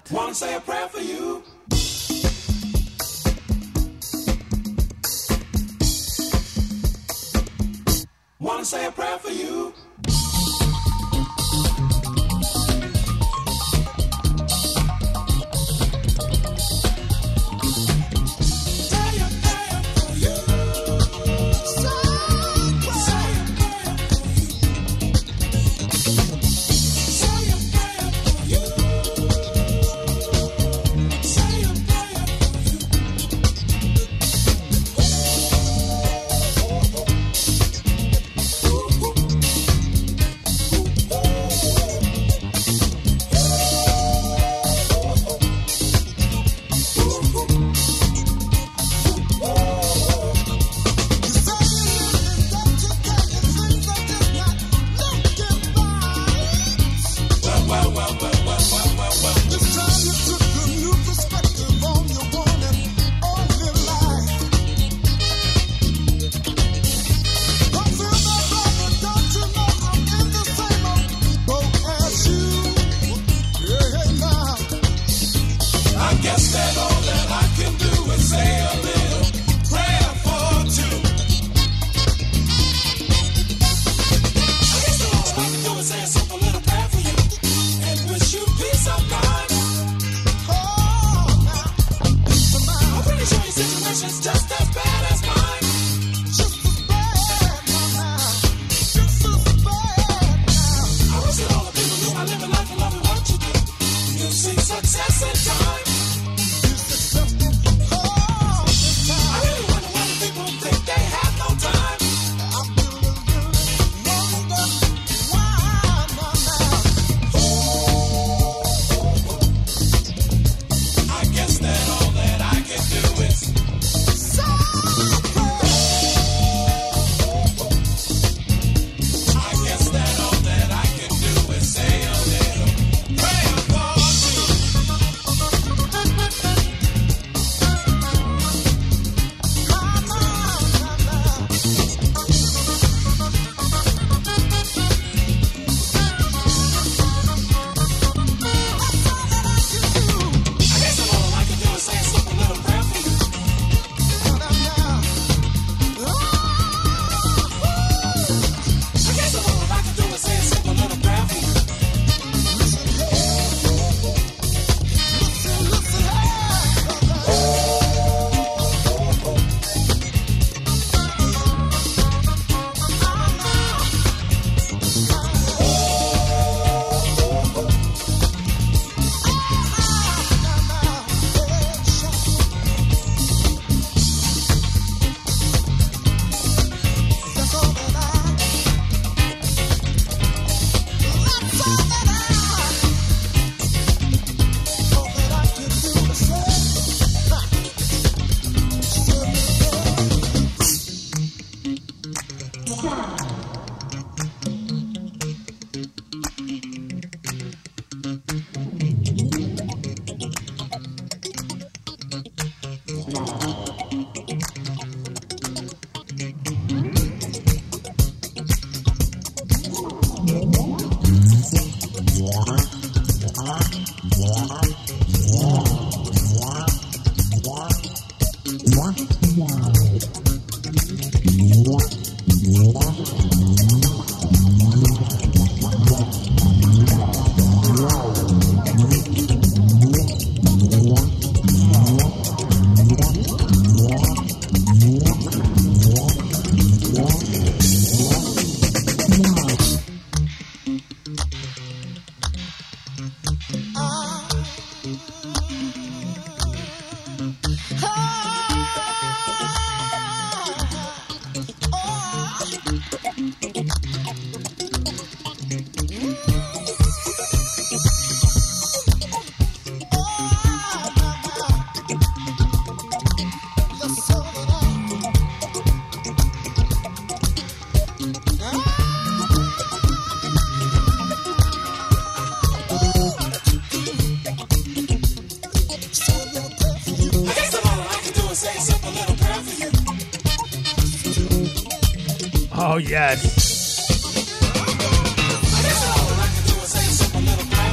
Yes.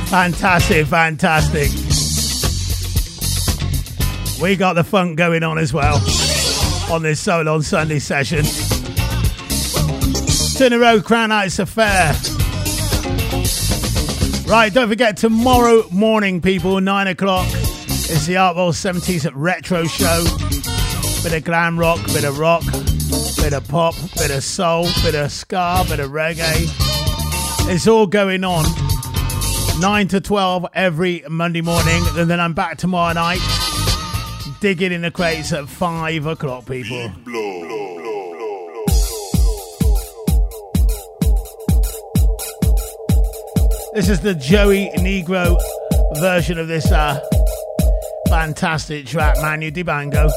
Fantastic, fantastic. We got the funk going on as well on this Soul on Sunday session. Turn the road, Crown Heights Affair. Right, don't forget tomorrow morning, people, 9 o'clock. It's the Artwell 70s Retro Show. Bit of glam rock, bit of rock, bit of pop, bit of soul, bit of ska, bit of reggae. It's all going on. 9 to 12 every Monday morning. And then I'm back tomorrow night. Digging in the crates at 5 o'clock, people. This is the Joey Negro version of this uh, fantastic track, Manu Dibango.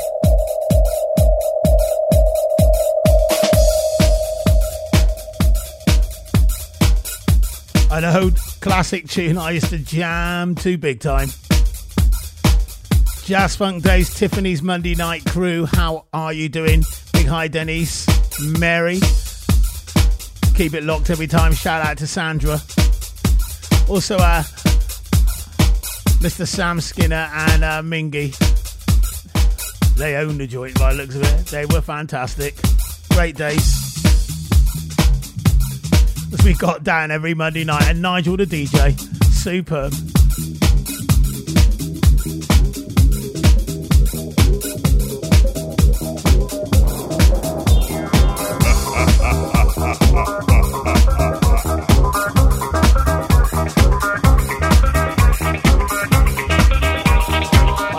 An old classic tune I used to jam to big time. Jazz Funk Days, Tiffany's Monday Night Crew. How are you doing? Big hi, Denise, Mary. Keep it locked every time. Shout out to Sandra. Also, uh, Mr. Sam Skinner and uh, Mingy. They own the joint by looks of it. They were fantastic. Great days. As we got down every Monday night, and Nigel the DJ. Superb.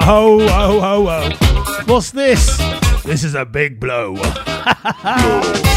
Ho, ho, ho, ho. What's this? This is a big blow.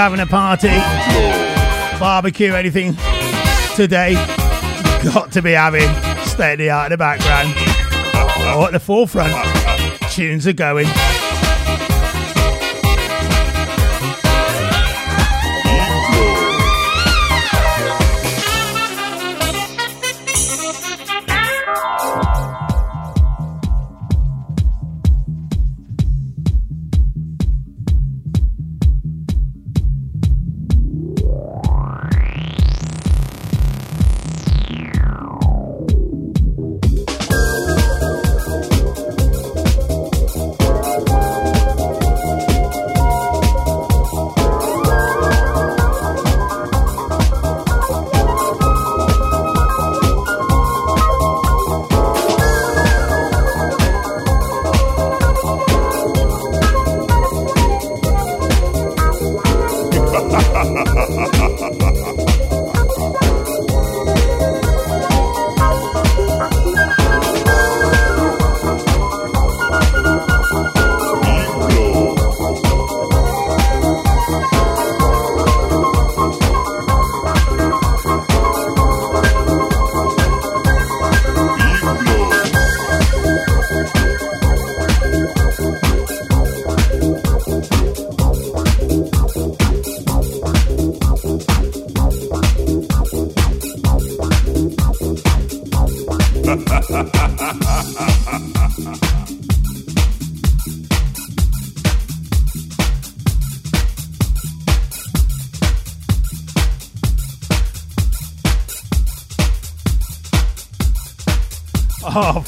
having a party, barbecue, anything today, got to be having State of the Art in the background. Or at the forefront, tunes are going.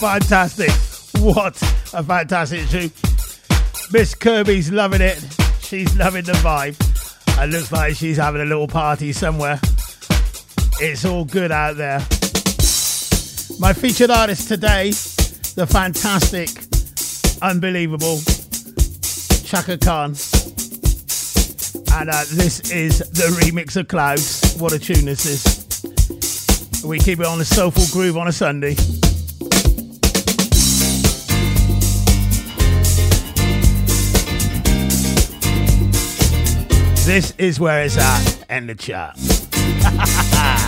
Fantastic. What a fantastic tune. Miss Kirby's loving it. She's loving the vibe. It looks like she's having a little party somewhere. It's all good out there. My featured artist today, the fantastic, unbelievable Chaka Khan. And uh, this is the remix of Clouds. What a tune this is. We keep it on a soulful groove on a Sunday. This is where it's at in the chart.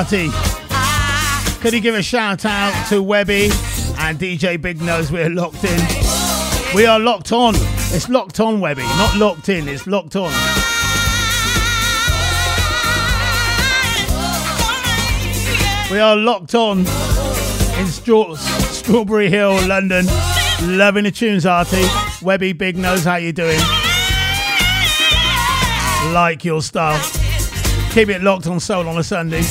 Artie, could you give a shout out to Webby and DJ Big Nose? We're locked in. We are locked on. It's locked on, Webby, not locked in. It's locked on. We are locked on in Straw- Strawberry Hill, London. Loving the tunes, Artie. Webby Big Nose, how you doing? Like your style. Keep it locked on Soul on a Sunday.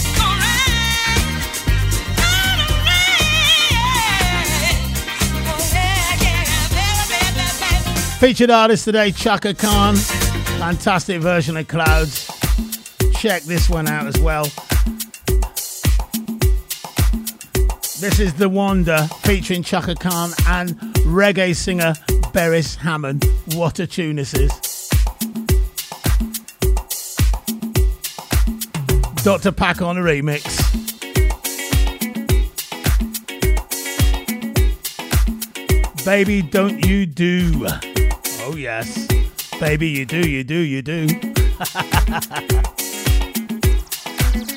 Featured artist today, Chaka Khan. Fantastic version of Clouds. Check this one out as well. This is The Wonder featuring Chaka Khan and reggae singer Beres Hammond. What a tune this is. Dr. Pack on a remix. Baby, don't you do. Oh, yes. Baby, you do, you do, you do.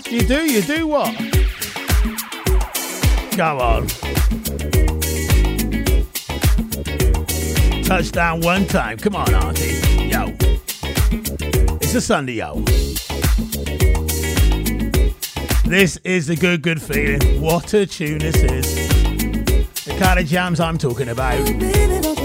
you do, you do what? Come on. Touchdown one time. Come on, Auntie. Yo. It's a Sunday, yo. This is a good, good feeling. What a tune this is. The kind of jams I'm talking about.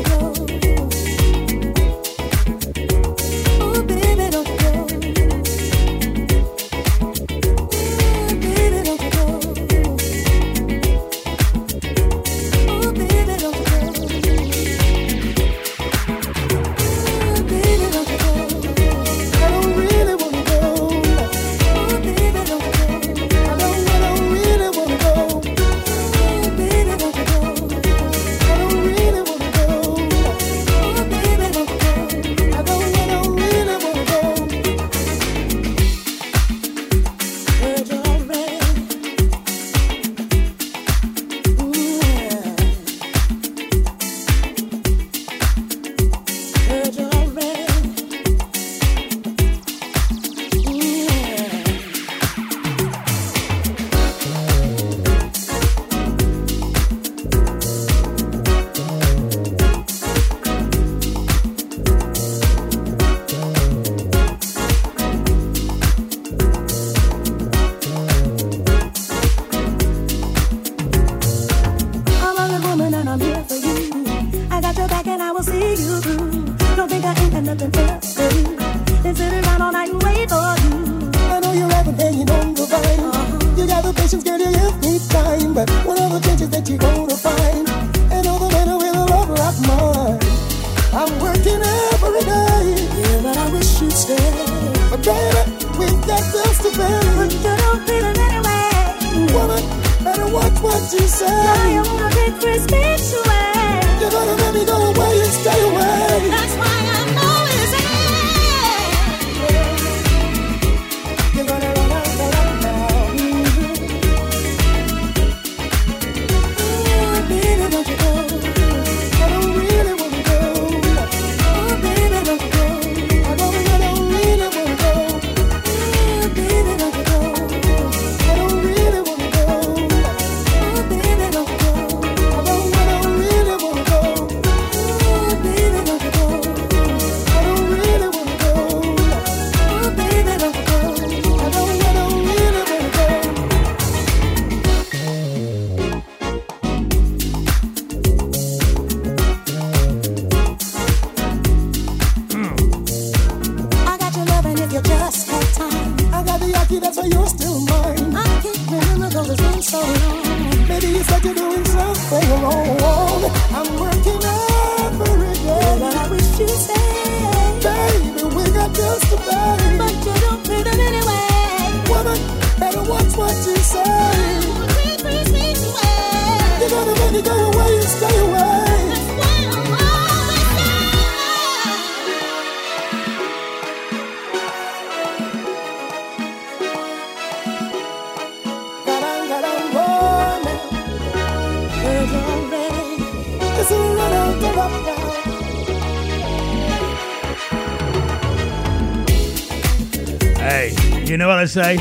Say?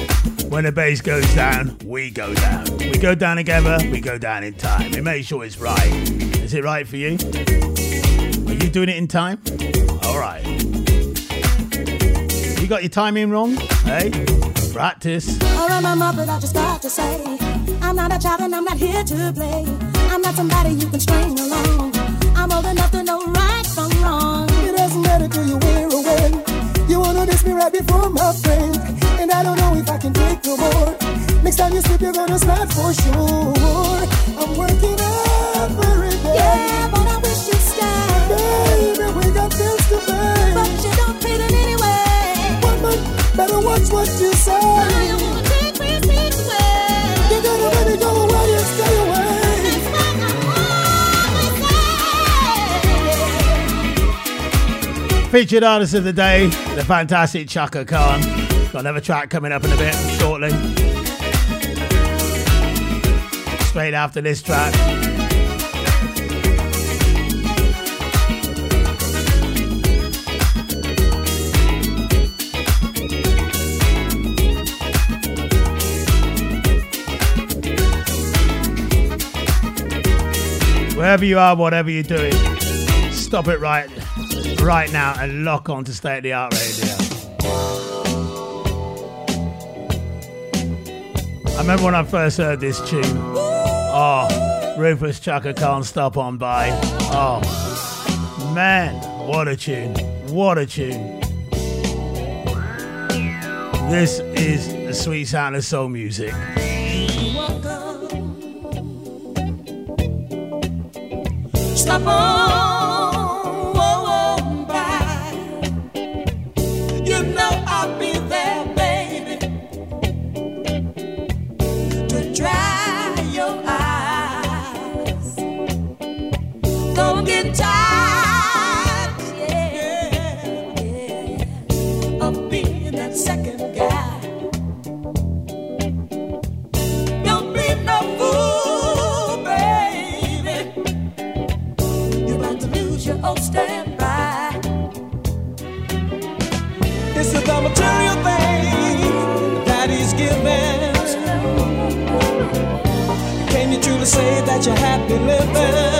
When the bass goes down, we go down. We go down together, we go down in time. We make sure it's right. Is it right for you? Are you doing it in time? Alright. You got your timing wrong? Hey? Practice. Or am I more but I just got to say I'm not a child and I'm not here to play I'm not somebody you can string along I'm old enough to know right from wrong It doesn't matter to you or when. You wanna diss me right before my friend. You're gonna slide for sure. I'm working every day. Yeah, but I wish you'd stay Baby, we got bills to pay. But you don't pay it anyway Woman, better watch what you say. I don't wanna take risks anyway You gotta let go away and stay away. Featured artist of the day, the fantastic Chaka Khan. Got another track coming up in a bit shortly. Straight after this track. Wherever you are, whatever you're doing, stop it right right now and lock on to State of the Art Radio. I remember when I first heard this tune. Oh, Rufus Chaka Khan stop on by. Oh, man, what a tune! What a tune! This is the sweet sound of soul music. Stop on, that you're happy living?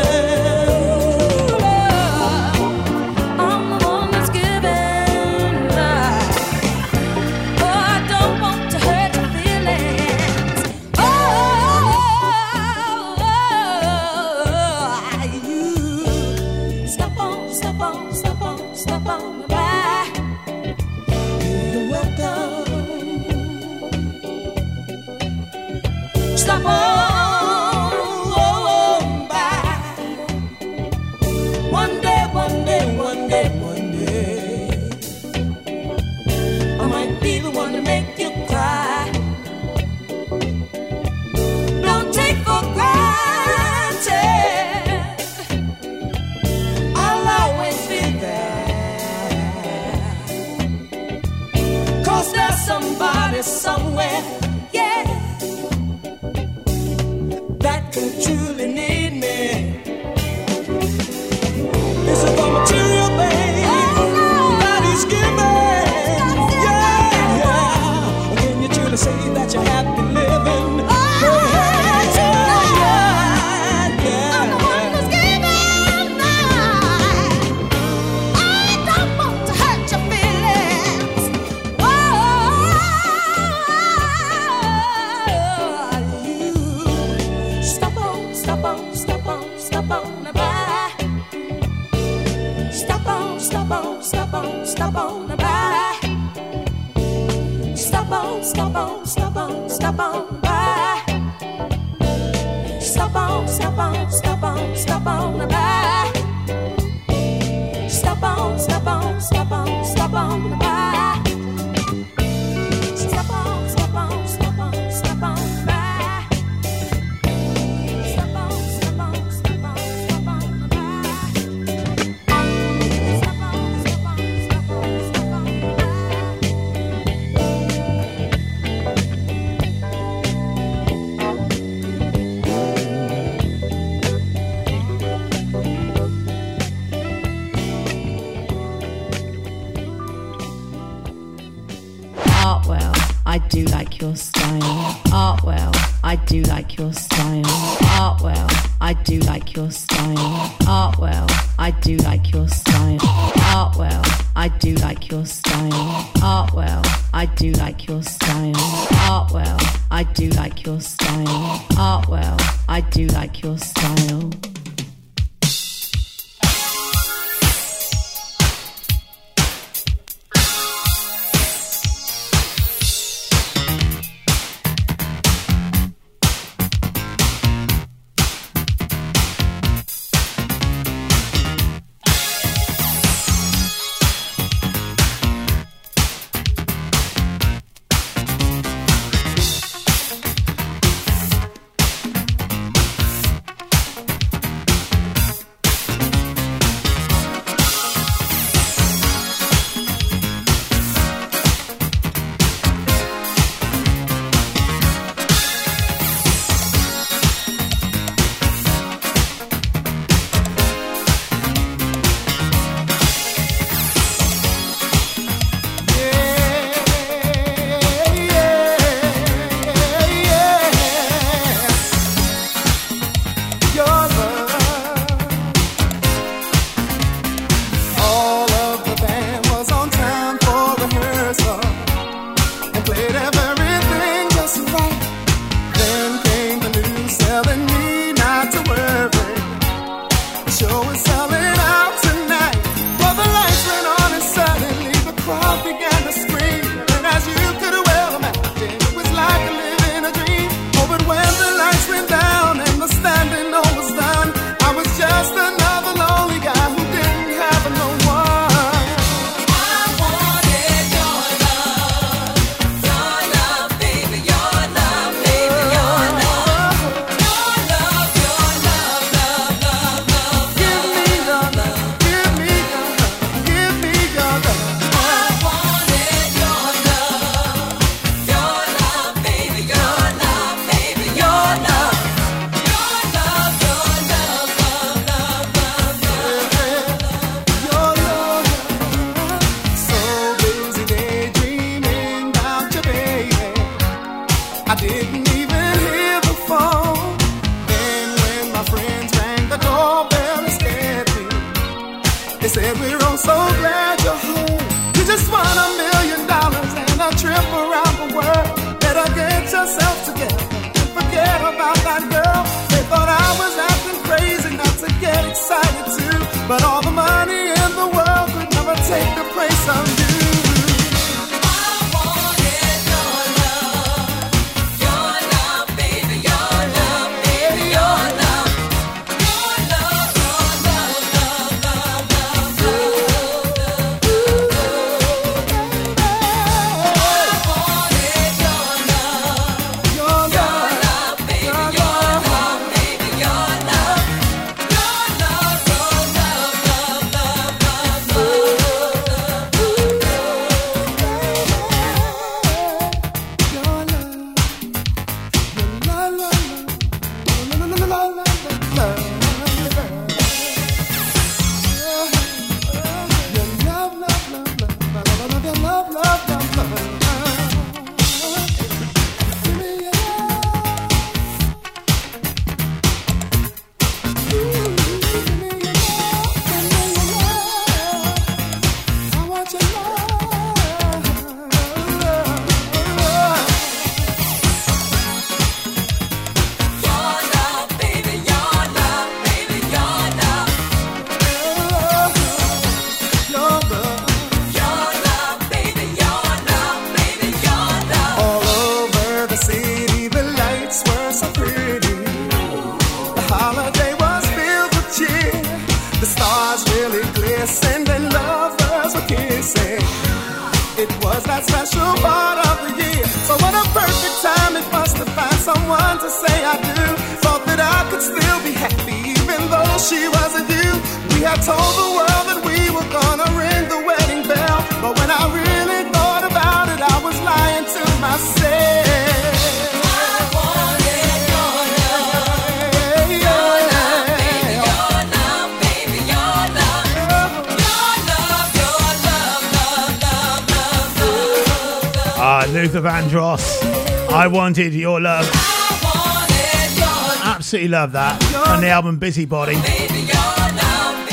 absolutely love that. On the album Busybody.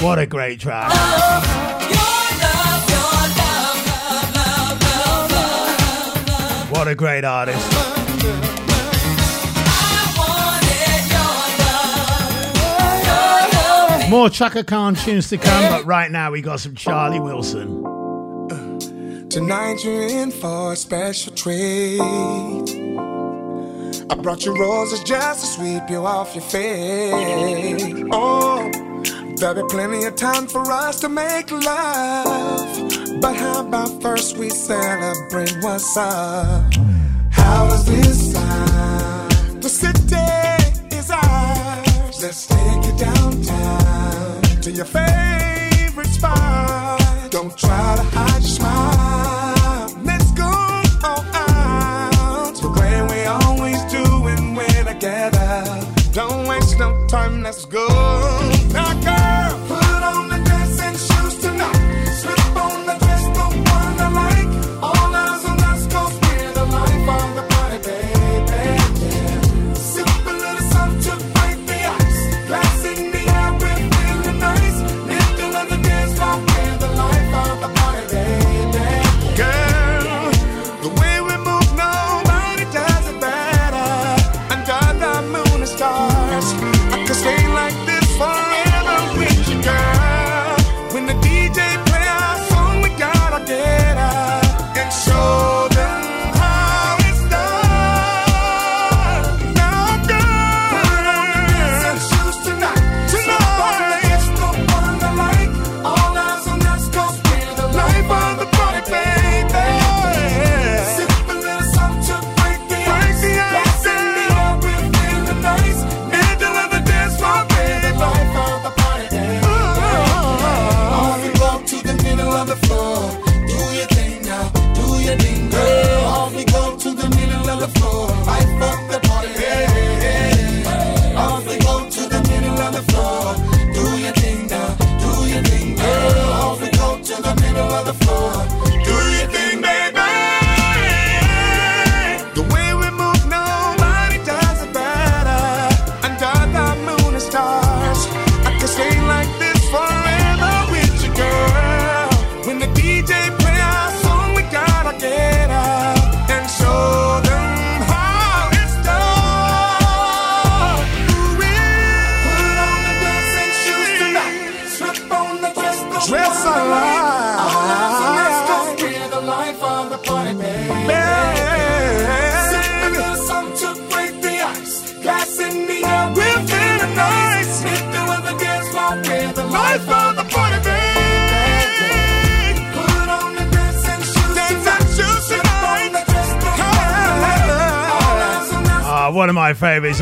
What a great track. What a great artist. More Chaka Khan tunes to come, but right now we got some Charlie Wilson. Tonight you're in for a special treat. Brought you roses just to sweep you off your feet. Oh, there'll be plenty of time for us to make love. But how about first we celebrate what's up?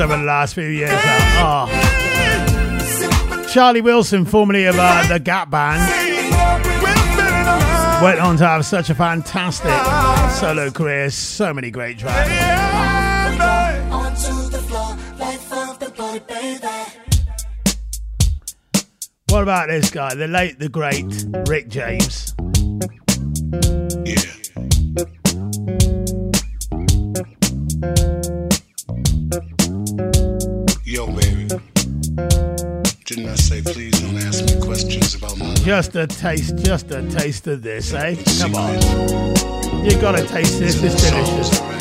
over the last few years. Oh. Charlie Wilson, formerly of uh, the Gap Band, went on to have such a fantastic solo career, so many great tracks. What about this guy, the late, the great Rick James? just a taste, just a taste of this, eh? Come on. You gotta taste this, it's delicious.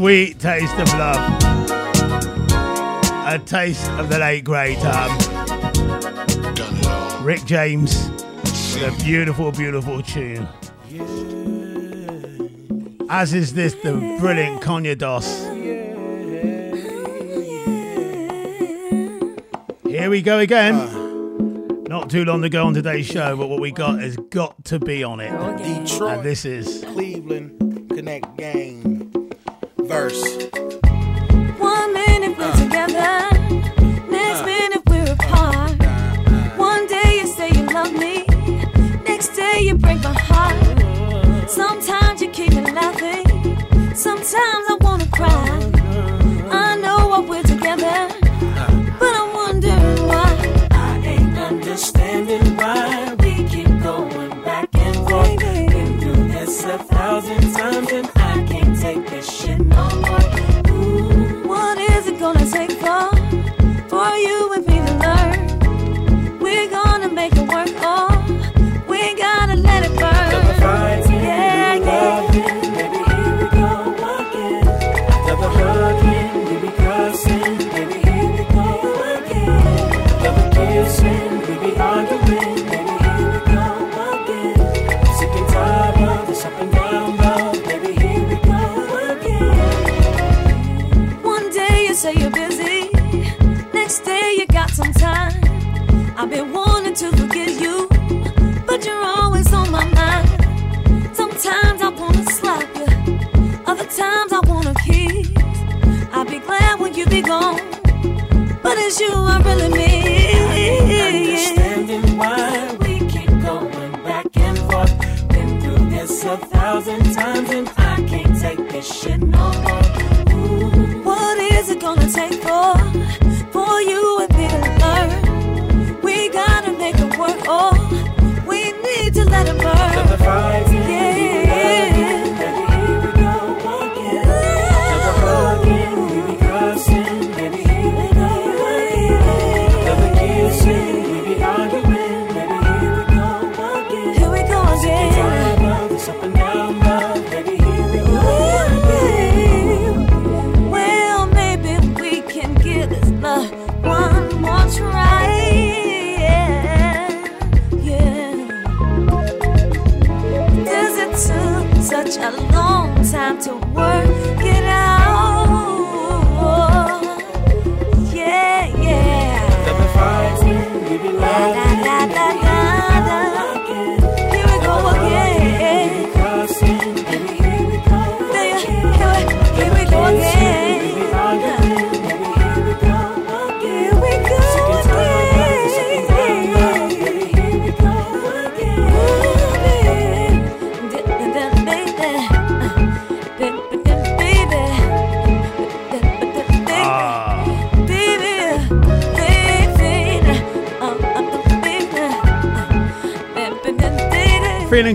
sweet taste of love. A taste of the late great um, Rick James with a beautiful, beautiful tune. As is this, the brilliant Kanye Dos. Here we go again. Not too long to go on today's show, but what we got has got to be on it. And this is Cleveland.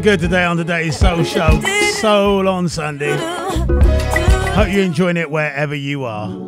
good today on today's Soul Show. Soul on Sunday. Hope you're enjoying it wherever you are.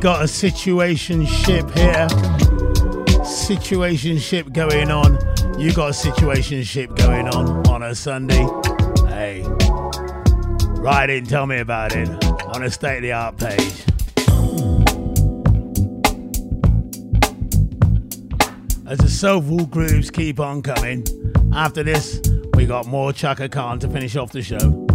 got a situation ship here. Situation ship going on. You got a situation ship going on on a Sunday. Hey, write in, tell me about it on a state of the art page. As the soulful grooves keep on coming, after this, we got more Chaka Khan to finish off the show.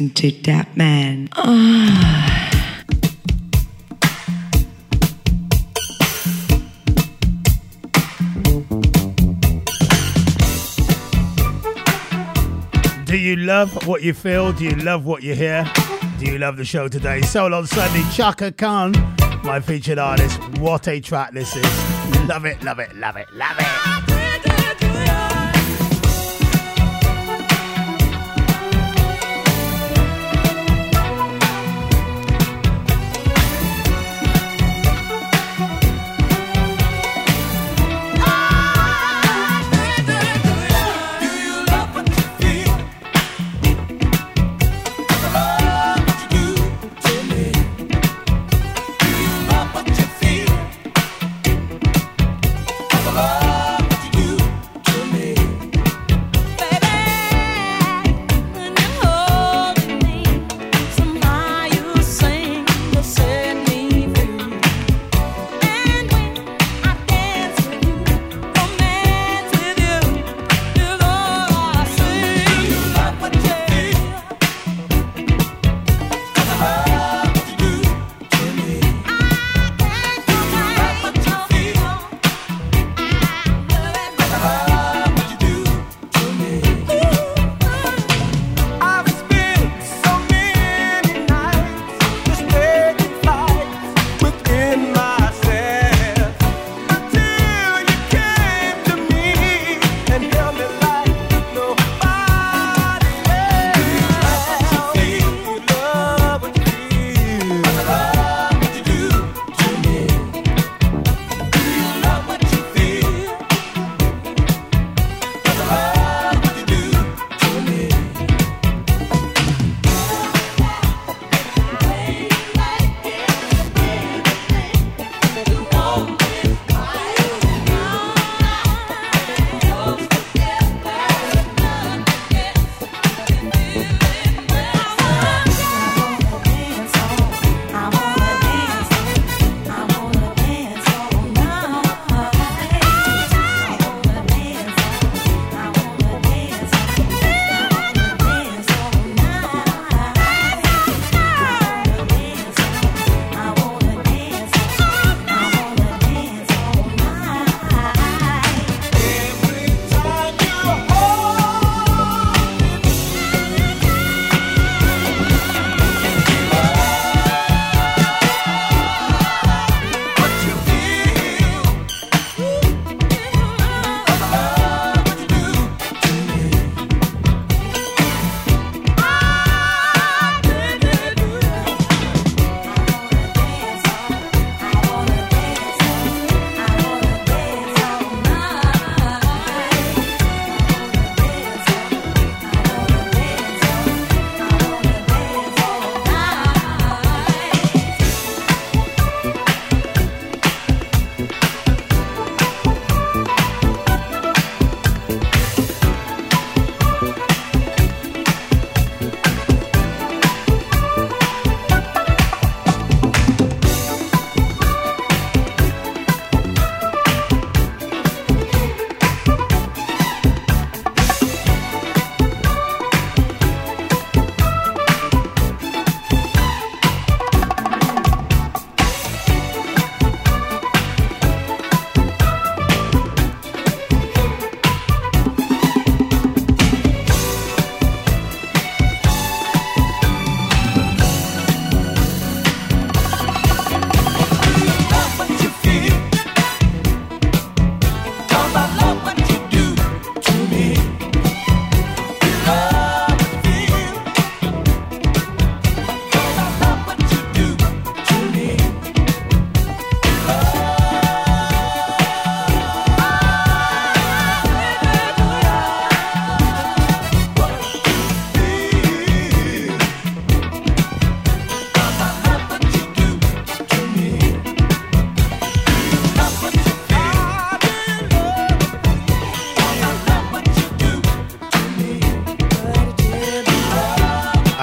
listen to that man. Do you love what you feel? Do you love what you hear? Do you love the show today? Soul on Sunday, Chaka Khan, my featured artist. What a track this is. Love it, love it, love it, love it.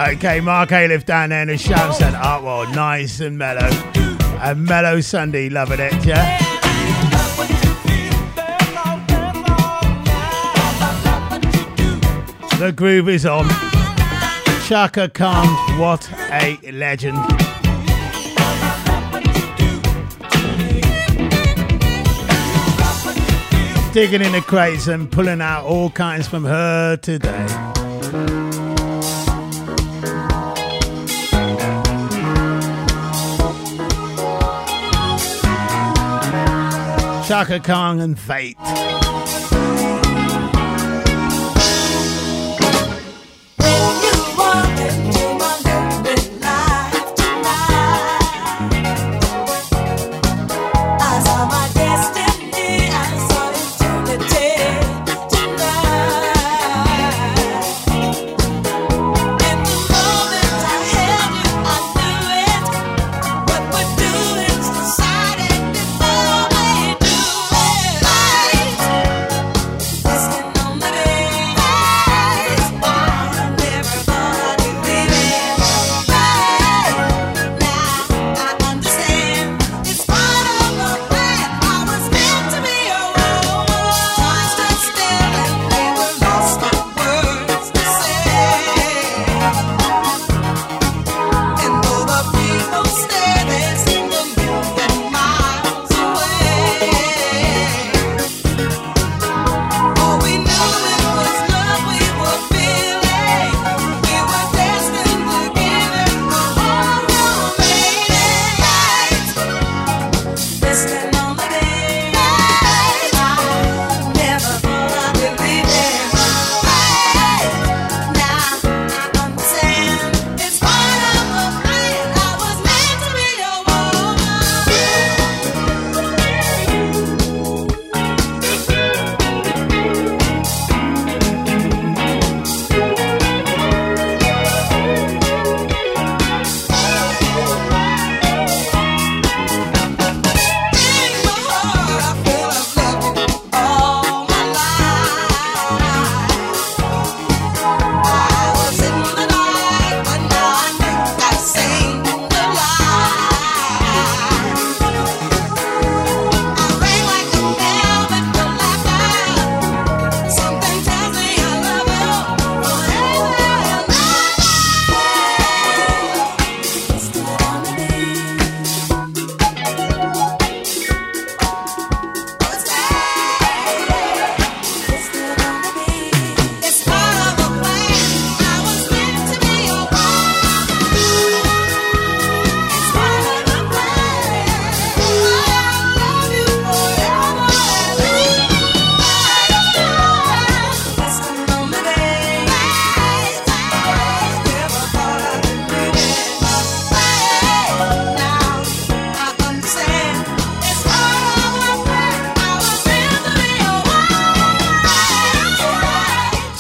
Okay, Mark A down there in the and Centre. Oh, Art World, nice and mellow. A mellow Sunday, loving it, yeah? The groove is on. Chaka Khan, what a legend. Digging in the crates and pulling out all kinds from her today. Chaka Khan and Fate.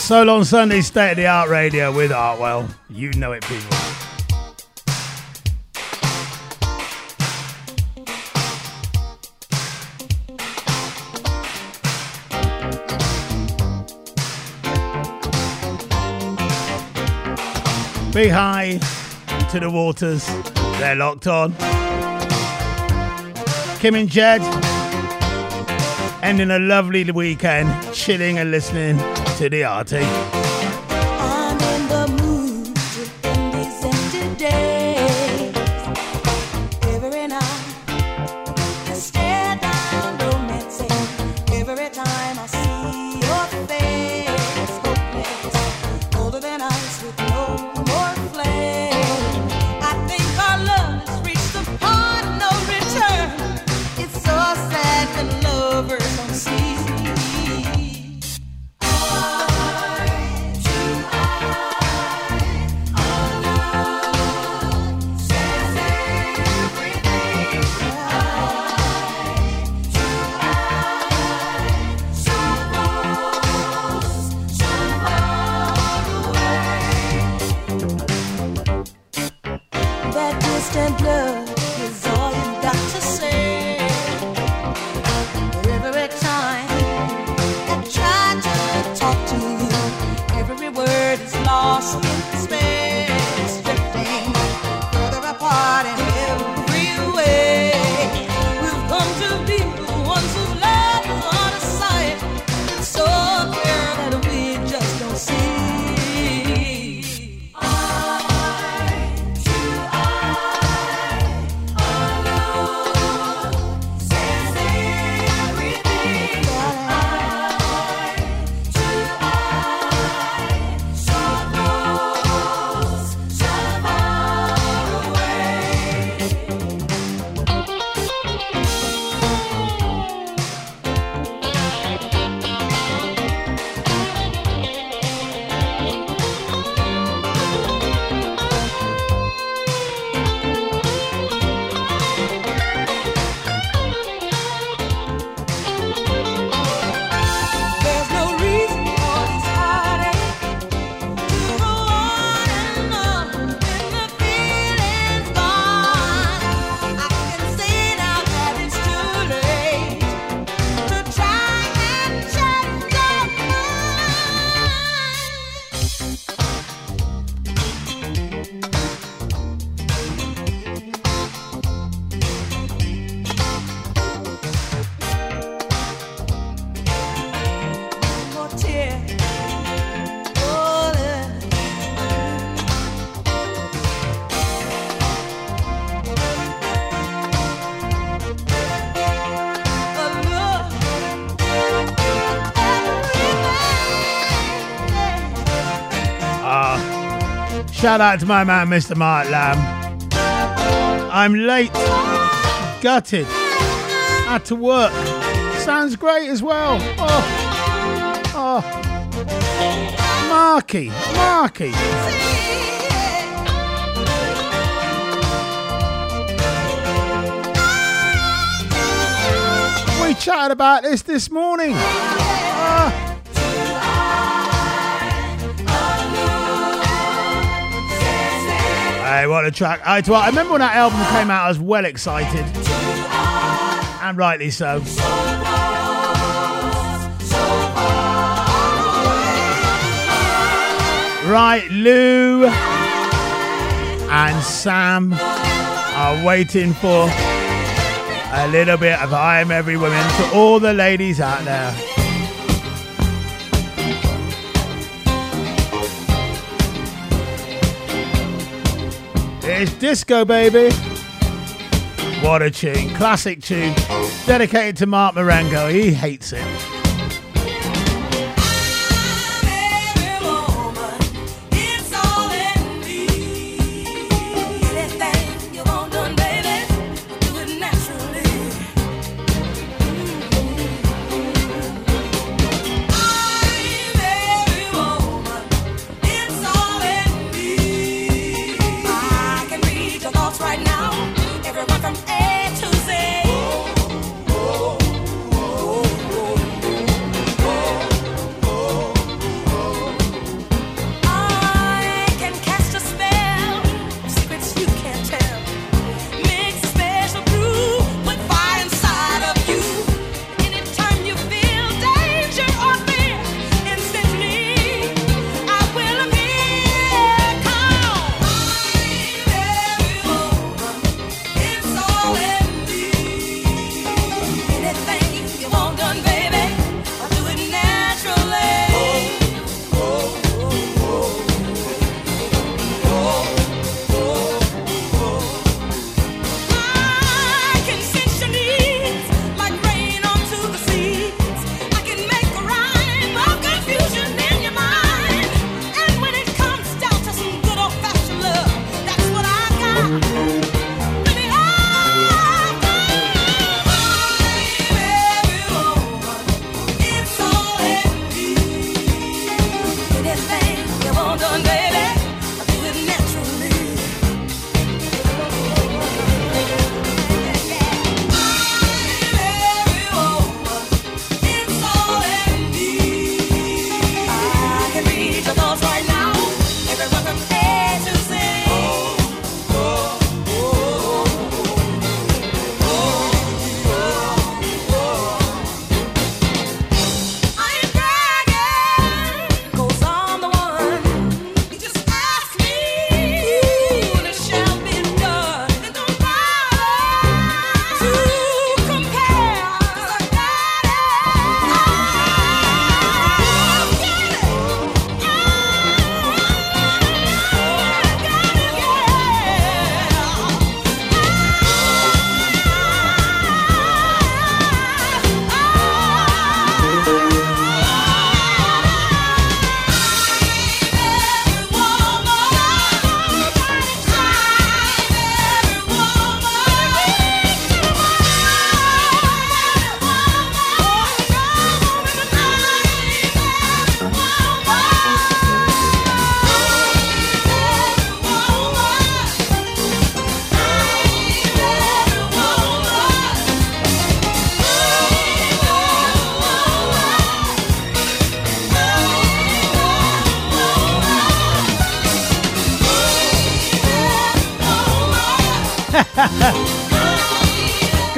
Soul on Sunday, state of the art radio with Artwell. You know it, people. Be high to the waters. They're locked on. Kim and Jed. Ending a lovely weekend, chilling and listening to the Artie. Shout out to my man, Mr. Mark Lamb. I'm late. Gutted. Had to work. Sounds great as well. Oh. Oh. Marky. Marky. We chatted about this this morning. Ah. Hey, what a track. I, I remember when that album came out, I was well excited. And rightly so. Right, Lou and Sam are waiting for a little bit of I Am Every Woman to all the ladies out there. It's disco, baby. What a tune. Classic tune. Dedicated to Mark Marengo. He hates it.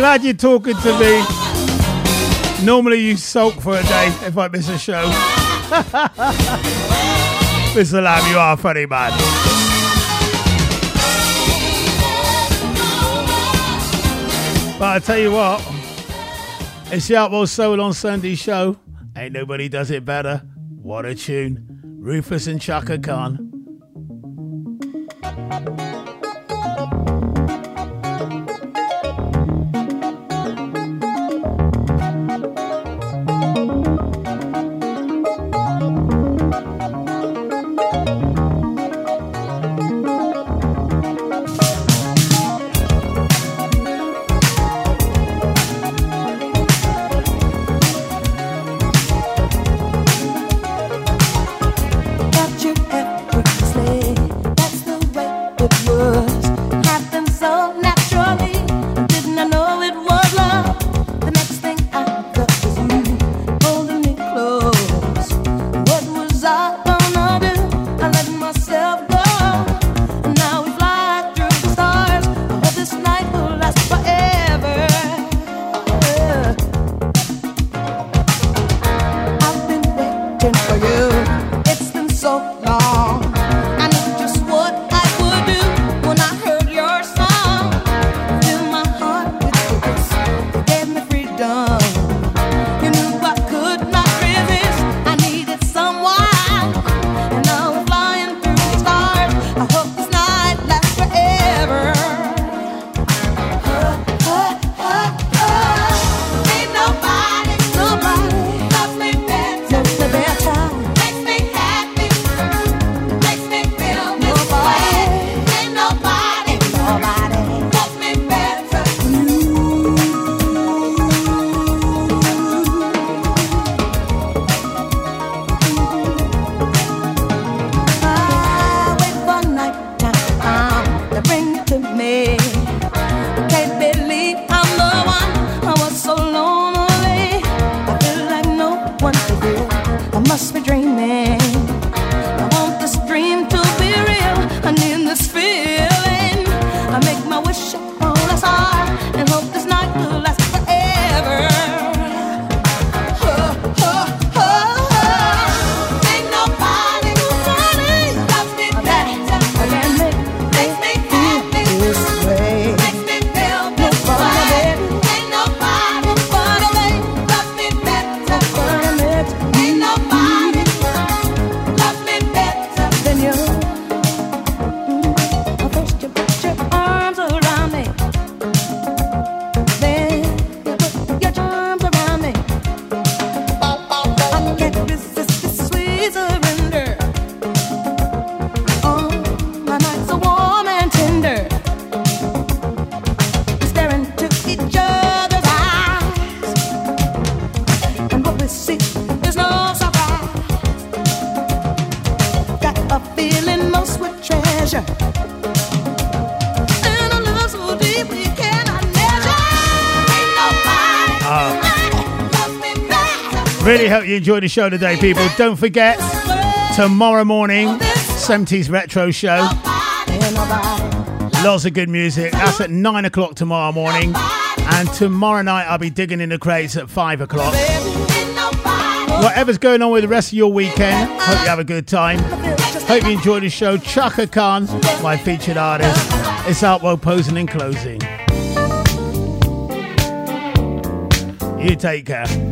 Glad you're talking to me. Normally you sulk for a day if I miss a show. Mr. Lamb, you are funny man. But I tell you what, it's the Outlaw Soul on Sunday show. Ain't nobody does it better. What a tune. Rufus and Chaka Khan. hope you enjoyed the show today, people. Don't forget, tomorrow morning, 70s Retro Show. Lots of good music. That's at 9 o'clock tomorrow morning. And tomorrow night, I'll be digging in the crates at 5 o'clock. Whatever's going on with the rest of your weekend, hope you have a good time. Hope you enjoyed the show. Chaka Khan, my featured artist, is out while posing and closing. You take care.